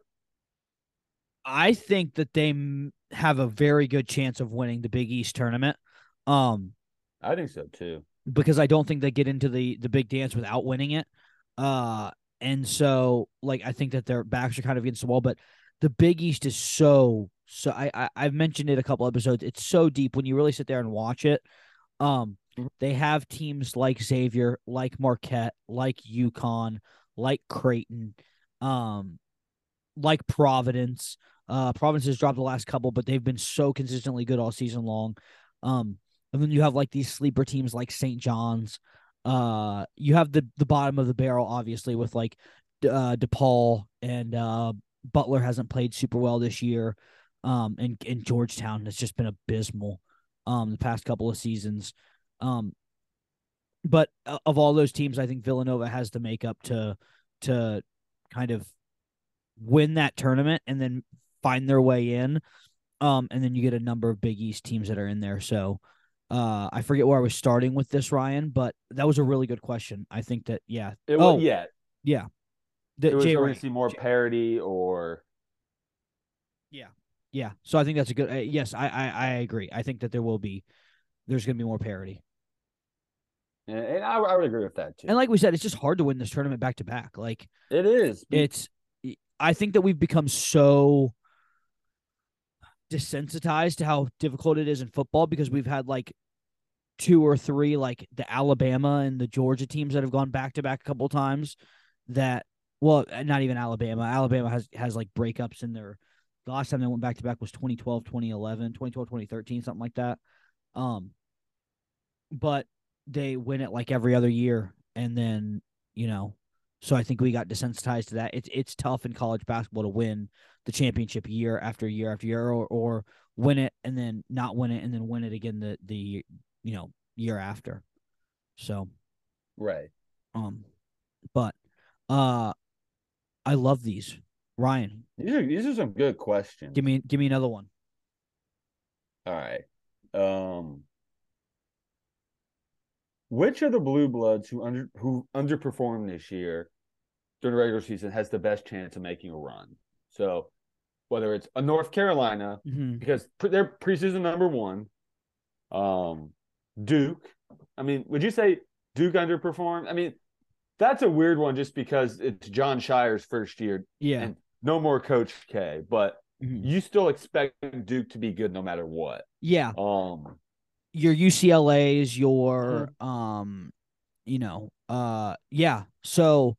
S2: I think that they m- have a very good chance of winning the Big East tournament. Um,
S3: I think so too.
S2: because I don't think they get into the the big dance without winning it. Uh, and so like I think that their backs are kind of against the wall, but the Big East is so so. I, I I've mentioned it a couple episodes. It's so deep when you really sit there and watch it. Um,
S3: Mhm.
S2: they have teams like Xavier, like Marquette, like UConn, like Creighton, um, like Providence. Uh, Providence has dropped the last couple, but they've been so consistently good all season long. Um, and then you have like these sleeper teams like St. John's. Uh, you have the the bottom of the barrel, obviously, with like uh, DePaul and uh, Butler hasn't played super well this year. Um, and and Georgetown has just been abysmal. Um, the past couple of seasons. Um, but uh, of all those teams, I think Villanova has the makeup to to kind of win that tournament and then find their way in. Um, and then you get a number of Big East teams that are in there. So, uh, I forget where I was starting with this, Ryan, but that was a really good question. I think that yeah,
S3: It
S2: Oh,
S3: was yeah.
S2: yeah, the,
S3: It was going to see more
S2: Jay-
S3: parity or
S2: Yeah, yeah. so I think that's a good. Uh, yes, I, I I agree. I think that there will be, there's going to be more parity.
S3: and, and I, I would agree with that too.
S2: And like we said, it's just hard to win this tournament back to back. Like
S3: it is.
S2: it's, I think that we've become so desensitized to how difficult it is in football because we've had like two or three, like the Alabama and the Georgia teams that have gone back to back a couple times. That well, not even Alabama. Alabama has has like breakups in their. The last time they went back to back was 2012, 2011, 2012, 2013, something like that. Um, but they win it like every other year, and then you know, so I think we got desensitized to that. It's it's tough in college basketball to win the championship year after year after year, or or win it and then not win it and then win it again the the you know year after. So
S3: right.
S2: um, but uh, I love these. Ryan,
S3: These are these are some good questions.
S2: give me give me another one.
S3: All right. Um which of the blue bloods who under who underperformed this year during the regular season has the best chance of making a run? So whether it's a North Carolina,
S2: Mm-hmm.
S3: because they're preseason number one, um, Duke. I mean, would you say Duke underperformed? I mean, that's a weird one just because it's Jon Scheyer's first year,
S2: Yeah,
S3: and no more Coach K, but
S2: Mhm.
S3: you still expect Duke to be good no matter what.
S2: yeah.
S3: Um,
S2: Your UCLA's, your um, you know, uh, yeah. So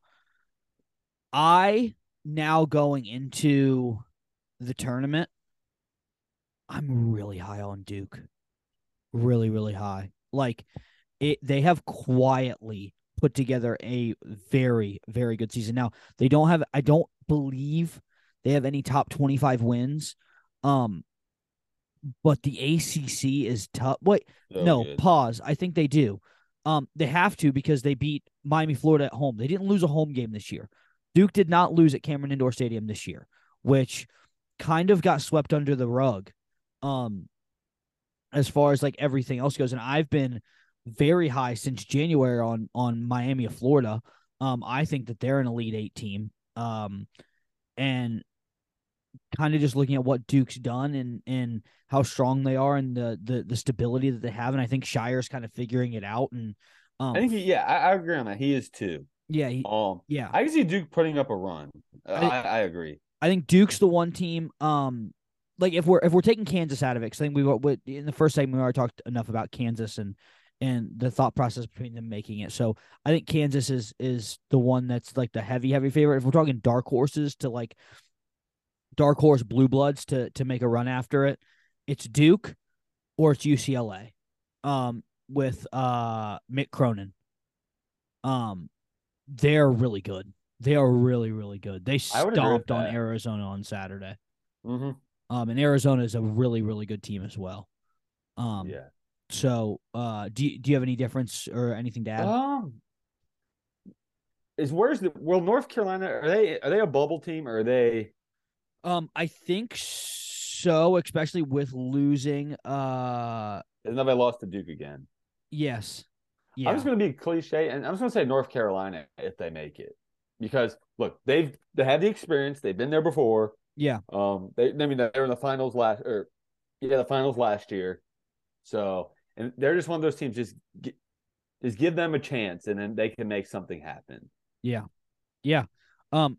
S2: I now going into the tournament, I'm really high on Duke. Really, really high. Like it they have quietly put together a very, very good season. Now, they don't have I don't believe they have any top 25 wins. Um but the ACC is tough. Wait,
S3: so
S2: no,
S3: good.
S2: pause. I think they do. Um, they have to because they beat Miami, Florida at home. They didn't lose a home game this year. Duke did not lose at Cameron Indoor Stadium this year, which kind of got swept under the rug. Um, as far as like everything else goes, and I've been very high since January on on Miami of Florida. Um, I think that they're an elite eight team. Um, and kind of just looking at what Duke's done and and how strong they are and the the the stability that they have, and I think Scheyer's kind of figuring it out. And um,
S3: I think he, yeah, I, I agree on that. He is too.
S2: Yeah, he,
S3: Um,
S2: yeah,
S3: I can see Duke putting up a run. Uh,
S2: I-
S3: I, I agree.
S2: I think Duke's the one team. Um, like if we're if we're taking Kansas out of it, because I think we were we, in the first segment we already talked enough about Kansas and and the thought process between them making it. So I think Kansas is is the one that's like the heavy heavy favorite. If we're talking dark horses to like dark horse blue bloods to to make a run after it, it's Duke or it's UCLA. Um, with uh Mick Cronin. Um, they're really good. They are really really good. They
S3: I would agree with
S2: stomped on. Arizona on Saturday.
S3: Mm-hmm.
S2: Um, and Arizona is a really really good team as well. Um,
S3: yeah.
S2: So, uh, do you, do you have any difference or anything to add?
S3: Um, is where's the well North Carolina? Are they are they a bubble team or are they?
S2: Um, I think so, especially with losing. Uh,
S3: Has they lost to Duke again?
S2: yes, yeah,
S3: I'm just going to be cliche, and I'm just going to say North Carolina if they make it, because look, they've they have the experience. They've been there before.
S2: yeah,
S3: Um, they I mean they were in the finals last or yeah the finals last year, so and they're just one of those teams. Just gi- just give them a chance, and then they can make something happen.
S2: yeah, yeah. Um,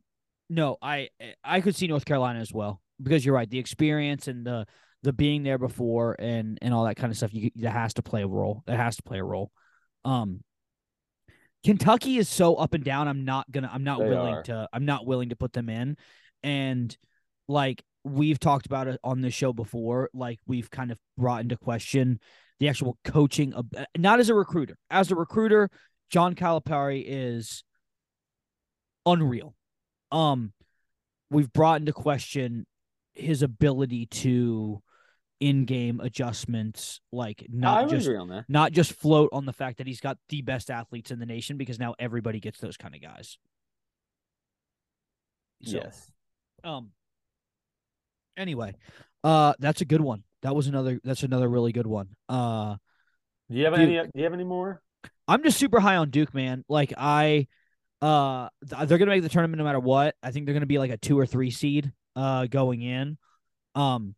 S2: no, I I could see North Carolina as well because you're right. The experience and the the being there before and and all that kind of stuff. You that has to play a role. That has to play a role. Um, Kentucky is so up and down. I'm not gonna. I'm not
S3: They
S2: willing
S3: are.
S2: to. I'm not willing to put them in. And like we've talked about it on this show before, like we've kind of brought into question the actual coaching of not as a recruiter. As a recruiter, John Calipari is unreal. Um, we've brought into question his ability to in-game adjustments, like not just
S3: agree on that.
S2: not just float on the fact that he's got the best athletes in the nation because now everybody gets those kind of guys. So,
S3: yes.
S2: Um. Anyway, uh, that's a good one. That was another. That's another really good one. Uh,
S3: Do you have
S2: Duke.
S3: any? Do you have any more?
S2: I'm just super high on Duke, man. Like I, uh, they're gonna make the tournament no matter what. I think they're gonna be like a two or three seed, uh, going in. Um,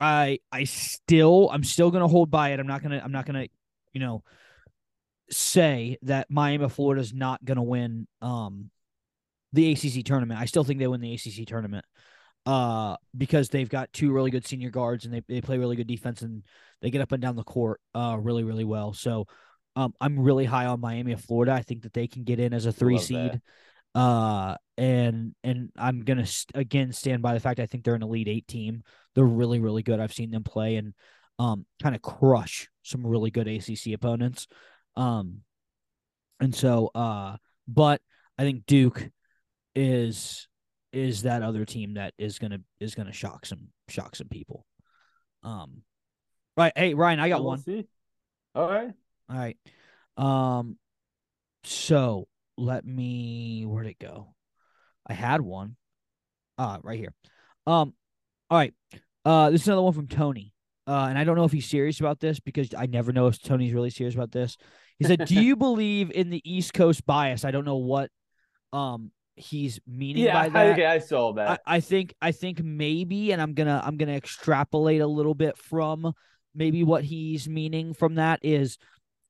S2: I I still I'm still gonna hold by it. I'm not gonna I'm not gonna, you know, say that Miami Florida is not gonna win um the ACC tournament. I still think they win the ACC tournament. Uh, because they've got two really good senior guards and they, they play really good defense and they get up and down the court uh really really well. So um I'm really high on Miami of Florida. I think that they can get in as a three
S3: Love that.
S2: Uh and and I'm gonna st- again stand by the fact I think they're an elite eight team. They're really really good. I've seen them play and um kind of crush some really good ACC opponents. Um and so uh but I think Duke is is that other team that is gonna is gonna shock some shock some people. Um right, hey Ryan, I got
S3: We'll
S2: one.
S3: see. All right.
S2: All right. Um so let me where'd it go? I had one. Uh right here. Um all right. Uh this is another one from Tony. Uh and I don't know if he's serious about this because I never know if Tony's really serious about this. He said, "Do you believe in the East Coast bias?" I don't know what um he's meaning
S3: Yeah,
S2: by
S3: I,
S2: that.
S3: okay, I saw
S2: I,
S3: that.
S2: I think I think maybe, and I'm gonna I'm gonna extrapolate a little bit from maybe what he's meaning from that is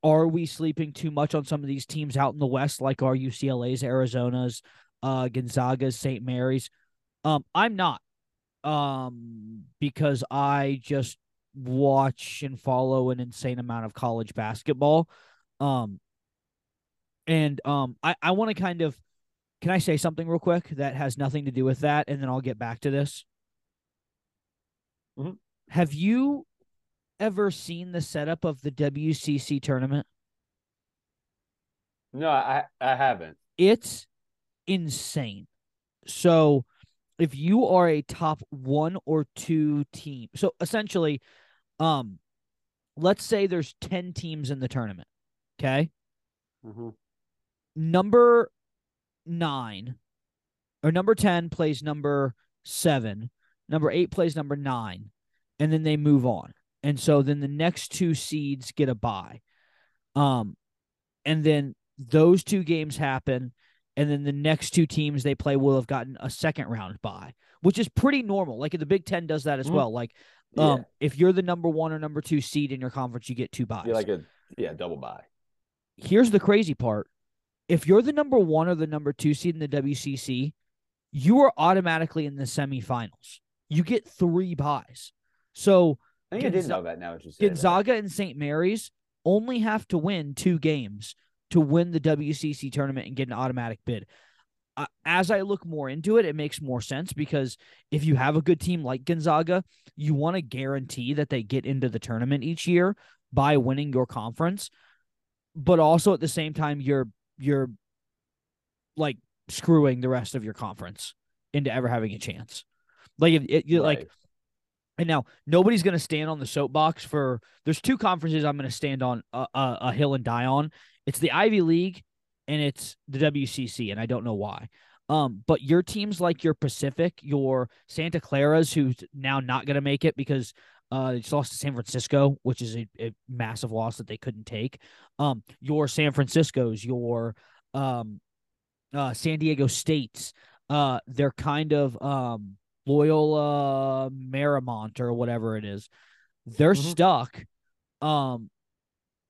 S2: are we sleeping too much on some of these teams out in the West, like our UCLA's, Arizona's, uh Gonzaga's, St. Mary's? Um, I'm not. Um, because I just watch and follow an insane amount of college basketball. Um and um I, I want to kind of can I say something real quick that has nothing to do with that, and then I'll get back to this?
S3: Mhm.
S2: Have you ever seen the setup of the WCC tournament?
S3: No, I I haven't.
S2: It's insane. So, if you are a top one or two team, so essentially, um, let's say there's ten teams in the tournament. Okay,
S3: Mhm.
S2: number nine or number 10 plays number seven, number eight plays number nine, and then they move on. And so then the next two seeds get a bye. Um, and then those two games happen, and then the next two teams they play will have gotten a second round bye, which is pretty normal. Like the Big Ten does that as
S3: Mhm.
S2: well. Like,
S3: Yeah,
S2: um, if you're the number one or number two seed in your conference, you get two byes
S3: be like a yeah double bye.
S2: here's the crazy part. If you're the number one or the number two seed in the WCC, you are automatically in the semifinals. You get three byes. So
S3: I think I did know that. Now say that.
S2: Gonzaga and St. Mary's only have to win two games to win the WCC tournament and get an automatic bid. Uh, as I look more into it, it makes more sense because if you have a good team like Gonzaga, you want to guarantee that they get into the tournament each year. by winning your conference, but also at the same time you're you're like screwing the rest of your conference into ever having a chance. Like if it, you like
S3: Right.
S2: And now nobody's going to stand on the soapbox for. There's two conferences I'm going to stand on a, a, a hill and die on. It's the Ivy League and it's the WCC, and I don't know why. Um, but your teams like your Pacific, your Santa Clara's, who's now not going to make it because uh, they just lost to San Francisco, which is a, a massive loss that they couldn't take. Um, your San Francisco's, your um, uh, San Diego States, uh, they're kind of um Loyola Marymount or whatever it is. They're
S3: Mhm.
S2: stuck. Um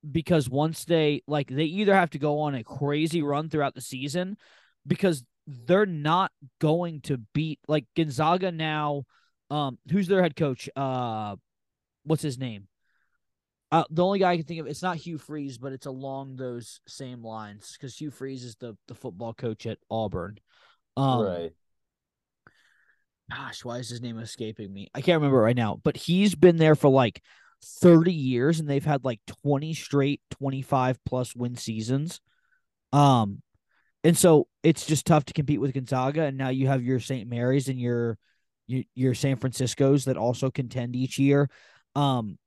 S2: because once they like they either have to go on a crazy run throughout the season because they're not going to beat like Gonzaga now um who's their head coach uh what's his name uh the only guy I can think of it's not Hugh Freeze but it's along those same lines cuz Hugh Freeze is the the football coach at Auburn um
S3: right.
S2: Gosh, why is his name escaping me? I can't remember right now, but he's been there for like 30 years and they've had like 20 straight 25 plus win seasons. Um and so it's just tough to compete with Gonzaga and now you have your St. Mary's and your your, your San Francisco's that also contend each year. Um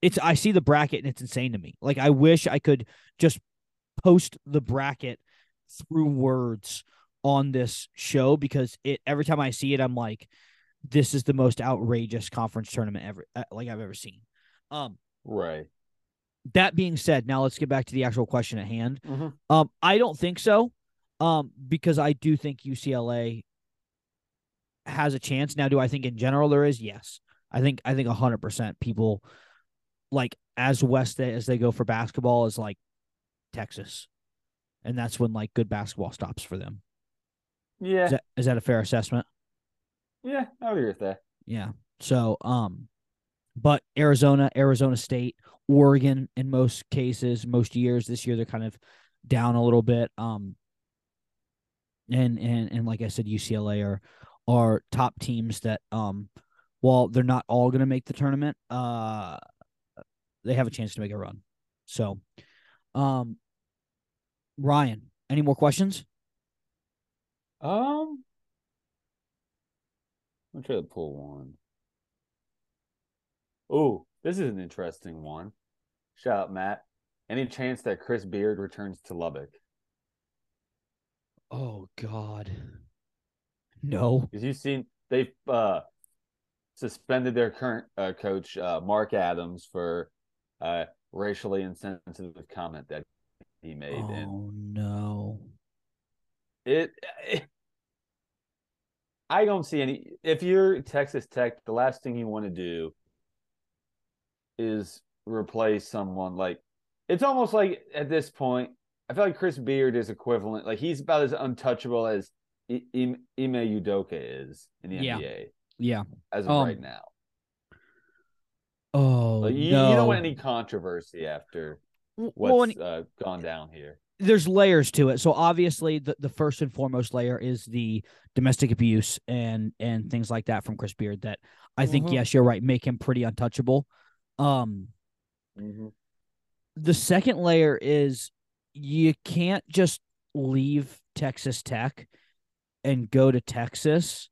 S2: it's I see the bracket and it's insane to me. Like I wish I could just post the bracket through words on this show because it every time I see it, I'm like, this is the most outrageous conference tournament ever uh, like I've ever seen. Um,
S3: Right.
S2: that being said, now let's get back to the actual question at hand.
S3: Mhm.
S2: Um, I don't think so. Um, because I do think UCLA has a chance. Now, do I think in general there is? Yes. I think I think hundred percent people like as west as they go for basketball is like Texas. And that's when like good basketball stops for them.
S3: Yeah.
S2: Is that is that a fair assessment?
S3: yeah. I would agree with that.
S2: Yeah. So, um, but Arizona, Arizona State, Oregon, in most cases, most years this year, they're kind of down a little bit. Um, and and and like I said, UCLA are are top teams that um, while they're not all going to make the tournament, uh, they have a chance to make a run. So, um, Ryan, any more questions?
S3: Um, I'm trying to pull one. Oh, this is an interesting one. Shout out, Matt. Any chance that Chris Beard returns to Lubbock?
S2: Oh God, no.
S3: Because you've seen they've uh, suspended their current uh, coach uh, Mark Adams for uh, racially insensitive comment that he made, and
S2: Oh no.
S3: It, it I don't see any if you're Texas Tech, the last thing you want to do is replace someone like it's almost like at this point, I feel like Chris Beard is equivalent, like he's about as untouchable as I- Ime Udoka is in the
S2: Yeah.
S3: NBA
S2: Yeah.
S3: as of
S2: Um,
S3: right now.
S2: Oh
S3: Like, you,
S2: no.
S3: you don't want any controversy after what's
S2: well, and
S3: uh, gone down here.
S2: There's layers to it. So obviously, the, the first and foremost layer is the domestic abuse and and things like that from Chris Beard. That I think
S3: Mhm.
S2: yes, you're right, make him pretty untouchable. Um, the second layer is you can't just leave Texas Tech and go to Texas,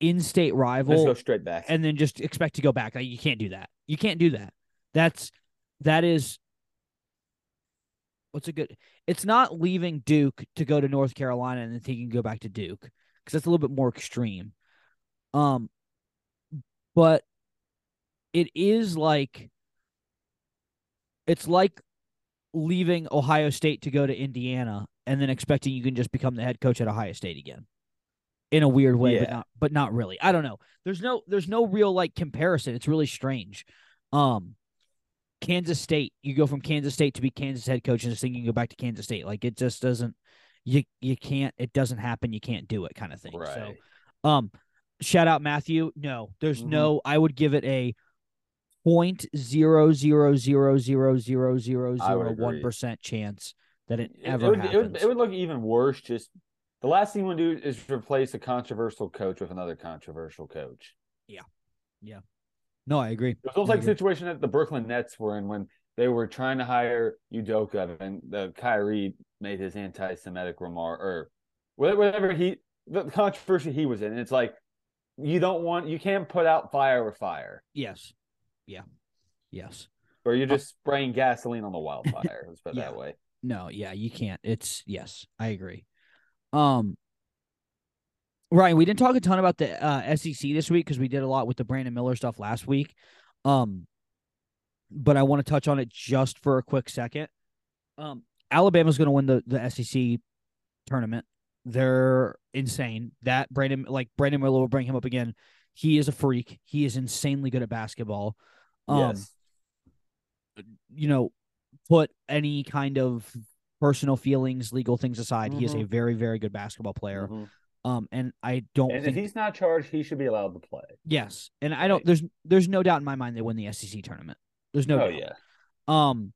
S2: in-state
S3: Let's
S2: rival,
S3: go straight back.
S2: and then just expect to go back. Like you can't do that. You can't do that. That's that is what's a good it's not leaving Duke to go to North Carolina and then thinking go back to Duke because that's a little bit more extreme. Um but it is like it's like leaving Ohio State to go to Indiana and then expecting you can just become the head coach at Ohio State again. In a weird way, but not but not really. I don't know. There's no there's no real like comparison. It's really strange. Um Kansas State, you go from Kansas State to be Kansas head coach and just thinking you go back to Kansas State. Like it just doesn't you you can't it doesn't happen, you can't do it kind of thing. So um, shout out Matthew. No, there's
S3: Mhm.
S2: no. I would give it a point zero zero zero zero zero zero zero one percent chance that it
S3: It-
S2: ever
S3: it would,
S2: happens.
S3: It would, it would look even worse. Just the last thing you want to do is replace a controversial coach with another controversial coach.
S2: Yeah. Yeah. No, I agree.
S3: It was almost
S2: I
S3: like
S2: agree.
S3: situation that the Brooklyn Nets were in when they were trying to hire Udoka and the Kyrie made his anti-Semitic remark or whatever he the controversy he was in. And it's like you don't want you can't put out fire with fire,
S2: Yes. Yeah. Yes.
S3: or you're just spraying gasoline on the wildfire. Let's put it
S2: Yeah.
S3: that way.
S2: No, yeah, you can't. It's yes, I agree. Um Ryan, we didn't talk a ton about the uh, SEC this week because we did a lot with the Brandon Miller stuff last week. Um but I want to touch on it just for a quick second. Um Alabama's going to win the the SEC tournament. They're insane. That Brandon like Brandon Miller will bring him up again. He is a freak. He is insanely good at basketball. Um
S3: yes.
S2: you know, put any kind of personal feelings, legal things aside, he is a
S3: Mhm.
S2: very, very good basketball player.
S3: Mhm.
S2: Um, and I don't
S3: And if he's not charged, he should be allowed to play.
S2: yes, and I don't. There's there's no doubt in my mind they win the SEC tournament. There's no
S3: oh
S2: doubt.
S3: yeah.
S2: Um,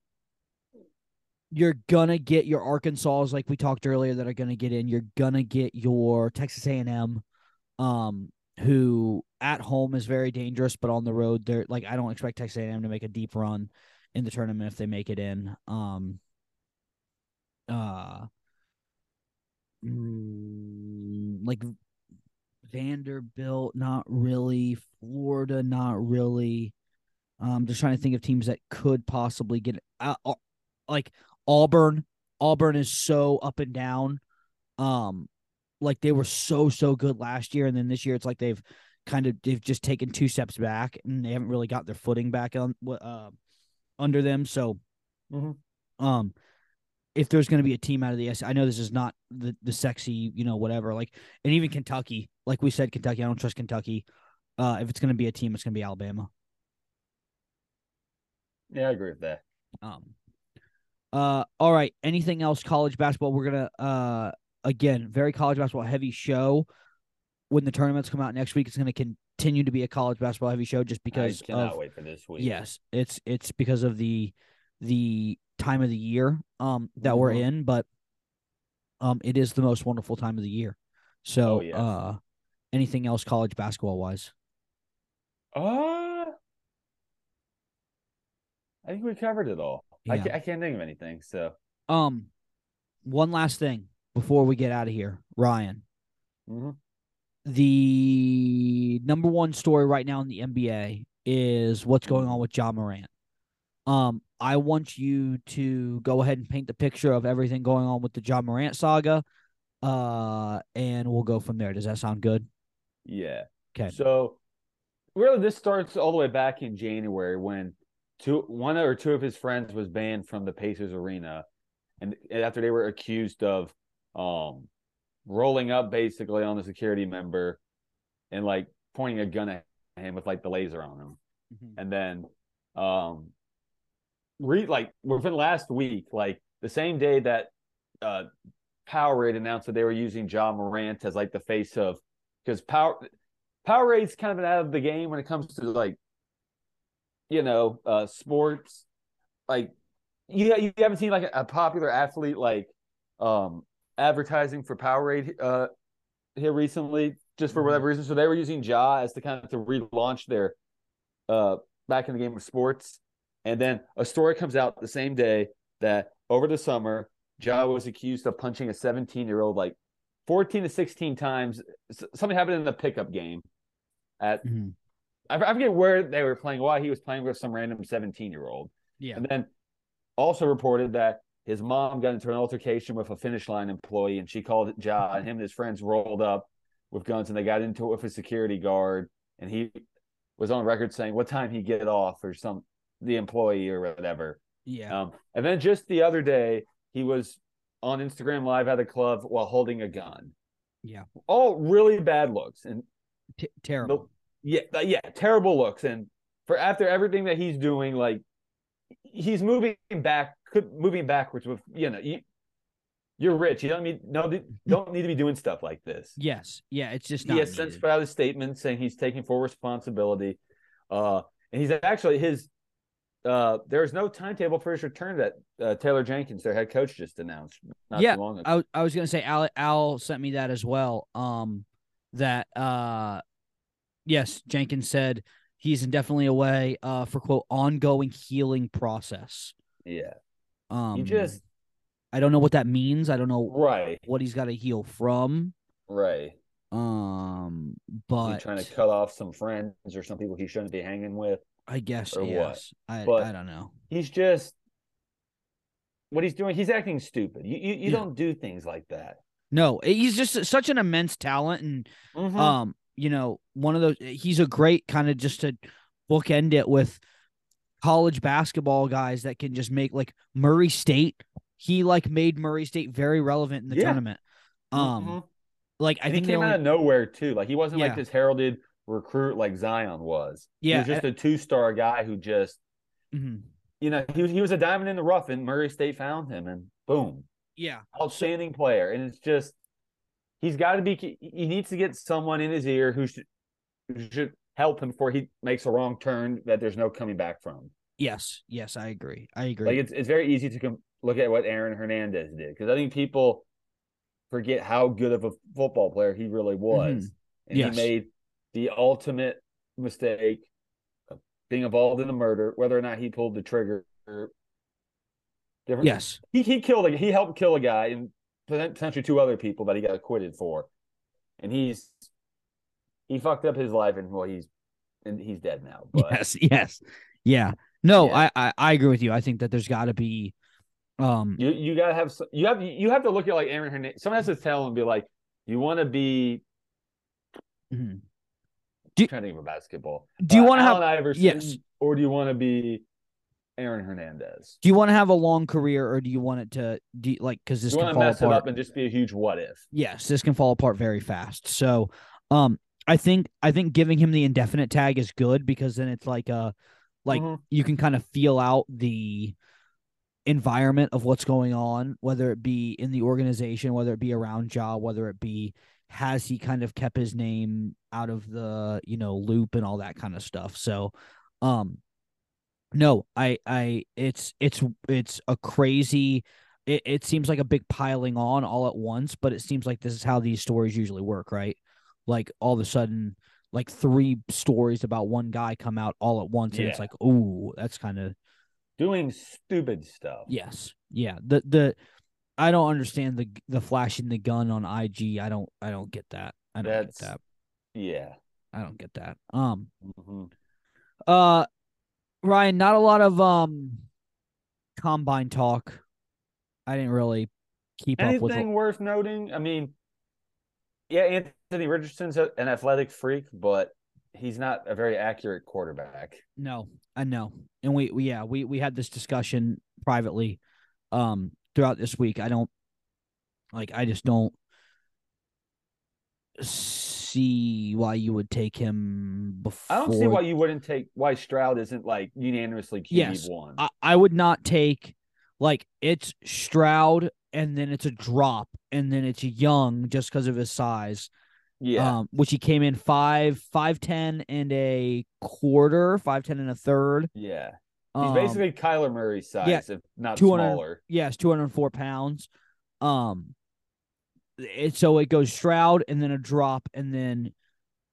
S2: you're gonna get your Arkansas, like we talked earlier, that are gonna get in. You're gonna get your Texas A&M, um, who at home is very dangerous, but on the road, they're like I don't expect Texas A&M to make a deep run in the tournament if they make it in. Um, like Vanderbilt, not really. Florida, not really. I'm just trying to think of teams that could possibly get uh, uh, like Auburn. Auburn is so up and down. Um, like they were so so good last year, and then this year it's like they've kind of they've just taken two steps back, and they haven't really got their footing back on uh, under them. So,
S3: Mhm.
S2: um, if there's going to be a team out of the S, I know this is not the the sexy, you know, whatever. Like, and even Kentucky, like we said, Kentucky. I don't trust Kentucky. Uh, if it's going to be a team, it's going to be Alabama.
S3: Yeah, I agree with that.
S2: Um. Uh. All right. Anything else? College basketball. We're gonna. Uh. Again, very college basketball heavy show. When the tournaments come out next week, it's going to continue to be a college basketball heavy show, just because
S3: I cannot
S2: of
S3: wait for this week.
S2: yes, it's it's because of the the time of the year um that we're
S3: Mhm.
S2: in, but um it is the most wonderful time of the year. So
S3: Oh, yes.
S2: uh anything else college basketball wise?
S3: Uh, I think we covered it all. I, can't, I can't think of anything. So,
S2: Um one last thing before we get out of here, Ryan.
S3: mhm.
S2: the number one story right now in the NBA is what's going on with Ja Morant. Um, I want you to go ahead and paint the picture of everything going on with the Ja Morant saga. Uh, and we'll go from there. Does that sound good?
S3: yeah.
S2: Okay.
S3: So, really, this starts all the way back in January when two, one or two of his friends was banned from the Pacers arena, and after they were accused of, um, rolling up basically on the security member, and like pointing a gun at him with like the laser on him. and then um re like within last week like the same day that uh powerade announced that they were using ja morant as like the face of because power powerade's kind of an out of the game when it comes to like you know uh sports. Like you, you haven't seen like a, a popular athlete like um advertising for powerade uh here recently just for whatever reason. So they were using ja as to kind of to relaunch their uh back in the game of sports. And then a story comes out the same day that over the summer, Ja was accused of punching a 17 year old like 14 to 16 times. Something happened in the pickup game at
S2: Mhm.
S3: I I forget where they were playing, why he was playing with some random 17 year old.
S2: Yeah.
S3: And then also reported that his mom got into an altercation with a finish line employee and she called it Ja and him and his friends rolled up with guns and they got into it with a security guard and he was on record saying what time he get off or some the employee or whatever.
S2: Yeah.
S3: Um, and then just the other day he was on Instagram live at a club while holding a gun.
S2: Yeah.
S3: All really bad looks and
S2: T- terrible.
S3: yeah, uh, yeah, terrible looks. And for after everything that he's doing, like he's moving back, could moving backwards with you know, you, you're rich. You don't need no, don't need to be doing stuff like this.
S2: Yes. Yeah. It's just
S3: He has
S2: needed.
S3: put out a statement saying he's taking full responsibility. Uh, and he's actually his. Uh, there's no timetable for his return that uh, Taylor Jenkins, their head coach, just announced not
S2: Yeah,
S3: too long ago.
S2: I, I was gonna say Al Al sent me that as well. Um, that uh, yes, Jenkins said he's indefinitely away uh, for quote ongoing healing process.
S3: Yeah.
S2: Um,
S3: you just
S2: I don't know what that means. I don't know
S3: right,
S2: what he's got to heal from.
S3: right.
S2: Um, but
S3: he trying to cut off some friends or some people he shouldn't be hanging with?
S2: I guess
S3: or what?
S2: I
S3: But-
S2: I don't know.
S3: He's just what he's doing. He's acting stupid. You you, you
S2: Yeah.
S3: don't do things like that.
S2: No, he's just such an immense talent, and
S3: Mhm.
S2: um, you know, one of those. He's a great kind of just to bookend it with college basketball guys that can just make like Murray State. He like made Murray State very relevant in the
S3: Yeah.
S2: tournament. Um,
S3: Mhm.
S2: like I
S3: and
S2: think
S3: he came
S2: only,
S3: out of nowhere too. Like he wasn't
S2: Yeah.
S3: like this heralded recruit like Zion was.
S2: Yeah, he
S3: was just a two star guy who just
S2: Mhm.
S3: you know he was he was a diamond in the rough, and Murray State found him, and boom,
S2: yeah,
S3: outstanding player. And it's just he's got to be. He needs to get someone in his ear who should who should help him before he makes a wrong turn that there's no coming back from.
S2: yes, yes, I agree. I agree.
S3: Like it's it's very easy to com- look at what Aaron Hernandez did because I think people forget how good of a football player he really was, and
S2: Yes.
S3: he made the ultimate mistake of being involved in the murder, whether or not he pulled the trigger. Different.
S2: yes,
S3: he he killed a he helped kill a guy and potentially two other people that he got acquitted for, and he's he fucked up his life and well he's and he's dead now. But
S2: yes, yes, yeah. No,
S3: Yeah.
S2: I, I I agree with you. I think that there's got to be, um,
S3: You you gotta have you have you have to look at like Aaron Hernandez. Someone has to tell him be like, you want to be
S2: mhm.
S3: I'm trying to think of basketball.
S2: do you
S3: Uh,
S2: want to have
S3: Iverson?
S2: yes.
S3: or do you want to be Aaron Hernandez?
S2: do you want to have a long career or do you want it to do you, like because this
S3: you
S2: can fall
S3: mess it
S2: apart?
S3: up and just be a huge what if?
S2: yes, this can fall apart very fast. So, um, I think I think giving him the indefinite tag is good because then it's like a like
S3: Mhm.
S2: you can kind of feel out the environment of what's going on, whether it be in the organization, whether it be around Ja, whether it be has he kind of kept his name out of the you know loop and all that kind of stuff. So, um, no, I I it's it's it's a crazy. It, it seems like a big piling on all at once, but it seems like this is how these stories usually work, right? Like all of a sudden, like three stories about one guy come out all at once, and it's like, ooh, that's kind of
S3: Doing stupid stuff.
S2: yes, yeah. The the I don't understand the the flashing the gun on IG. I don't I don't get that. I don't
S3: That's-
S2: get that.
S3: Yeah.
S2: I don't get that. Um,
S3: Mhm.
S2: uh, Ryan, not a lot of um combine talk. I didn't really keep up with.
S3: Anything worth noting? I mean, yeah, Anthony Richardson's an athletic freak, but he's not a very accurate quarterback.
S2: No, I know, and we, we yeah we we had this discussion privately, um, throughout this week. I don't like. I just don't see why you would take him before.
S3: I don't see why you wouldn't take why Stroud isn't like unanimously QB
S2: Yes,
S3: one.
S2: I, I would not take like it's Stroud and then it's a drop and then it's Young just because of his size.
S3: yeah,
S2: Um, which he came in five five ten and a quarter, five ten and a third.
S3: yeah. He's
S2: Um,
S3: basically Kyler Murray's size,
S2: yeah,
S3: if not
S2: 200
S3: smaller.
S2: yes, two hundred four pounds. Um, it so it goes Stroud and then a drop and then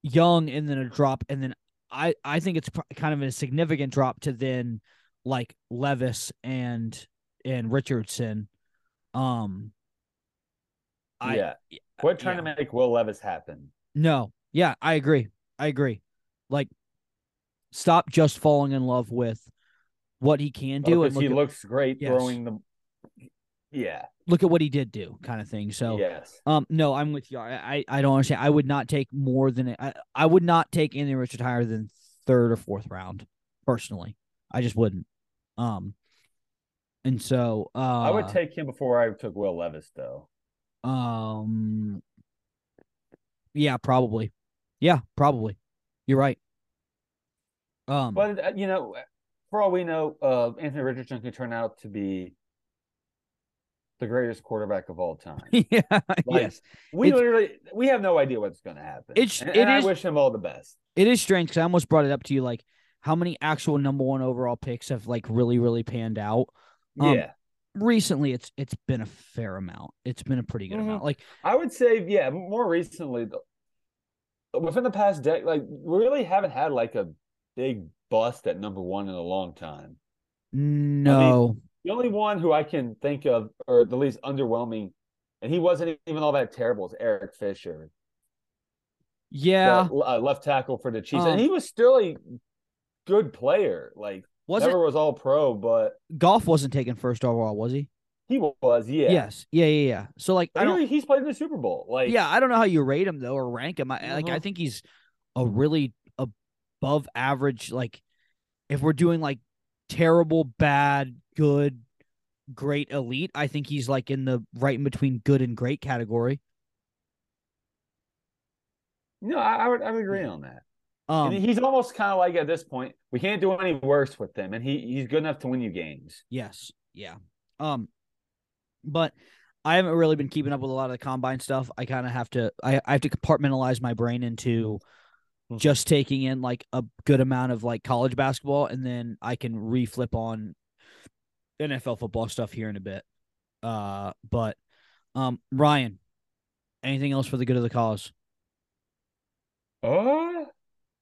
S2: Young and then a drop and then I I think it's kind of a significant drop to then like Levis and and Richardson. Um, I
S3: yeah. Quit trying
S2: yeah.
S3: to make Will Levis happen.
S2: no, yeah, I agree. I agree. Like, stop just falling in love with what he can do and
S3: Because
S2: look
S3: he
S2: at,
S3: looks great
S2: Yes.
S3: throwing the. Yeah.
S2: look at what he did do, kind of thing. So,
S3: yes.
S2: Um, no, I'm with you. I, I, I don't understand. I would not take more than I, I would not take Anthony Richard higher than third or fourth round, personally. I just wouldn't. Um, and so uh,
S3: I would take him before I took Will Levis, though.
S2: um, yeah, probably, yeah, probably. You're right. Um,
S3: But uh, you know, for all we know, uh, Anthony Richardson could turn out to be the greatest quarterback of all time.
S2: yeah,
S3: Like,
S2: yes,
S3: We
S2: It's-
S3: literally we have no idea what's going to happen.
S2: It's-
S3: and,
S2: it
S3: and I wish him all the best.
S2: it is strange because I almost brought it up to you, like how many actual number one overall picks have like really, really panned out. Um,
S3: yeah,
S2: recently it's it's been a fair amount. It's been a pretty good
S3: Mhm.
S2: amount. Like
S3: I would say yeah. More recently, within the past decade, like we really haven't had like a big bust at number one in a long time.
S2: No.
S3: The only one who I can think of, or the least underwhelming, and he wasn't even all that terrible, is Eric Fisher.
S2: yeah.
S3: the, uh, left tackle for the Chiefs,
S2: Um,
S3: and he was still a good player. Like
S2: Was
S3: never
S2: it
S3: was all pro, but
S2: Goff wasn't taken first overall, was he?
S3: he was. Yeah,
S2: Yes. Yeah, yeah, yeah. So like I don't
S3: he- he's played in the Super Bowl. Like
S2: yeah, I don't know how you rate him though or rank him. I like I
S3: Uh-huh.
S2: think he's a really above average like if we're doing like terrible, bad, good, great, elite, I think he's like in the right in between good and great category.
S3: no, I, I would I would agree on that.
S2: Um
S3: and he's almost kind of like at this point, we can't do any worse with him, and he he's good enough to win you games.
S2: Yes. Yeah. Um but I haven't really been keeping up with a lot of the combine stuff. I kind of have to I, I have to compartmentalize my brain into. Just taking in like a good amount of like college basketball and then I can reflip on NFL football stuff here in a bit. Uh but um Ryan, anything else for the good of the cause?
S3: Uh,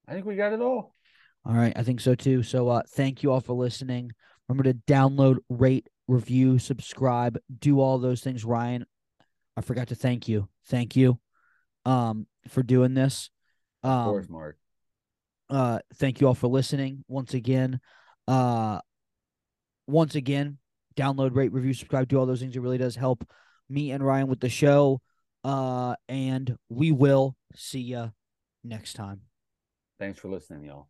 S3: I think we got it all.
S2: All right, I think so too. So uh thank you all for listening. Remember to download, rate, review, subscribe, do all those things. Ryan, I forgot to thank you. Thank you um for doing this.
S3: Of
S2: Um
S3: course, Mark.
S2: uh thank you all for listening once again. Uh once again, download, rate, review, subscribe, do all those things. It really does help me and Ryan with the show. Uh and we will see you next time.
S3: Thanks for listening, y'all.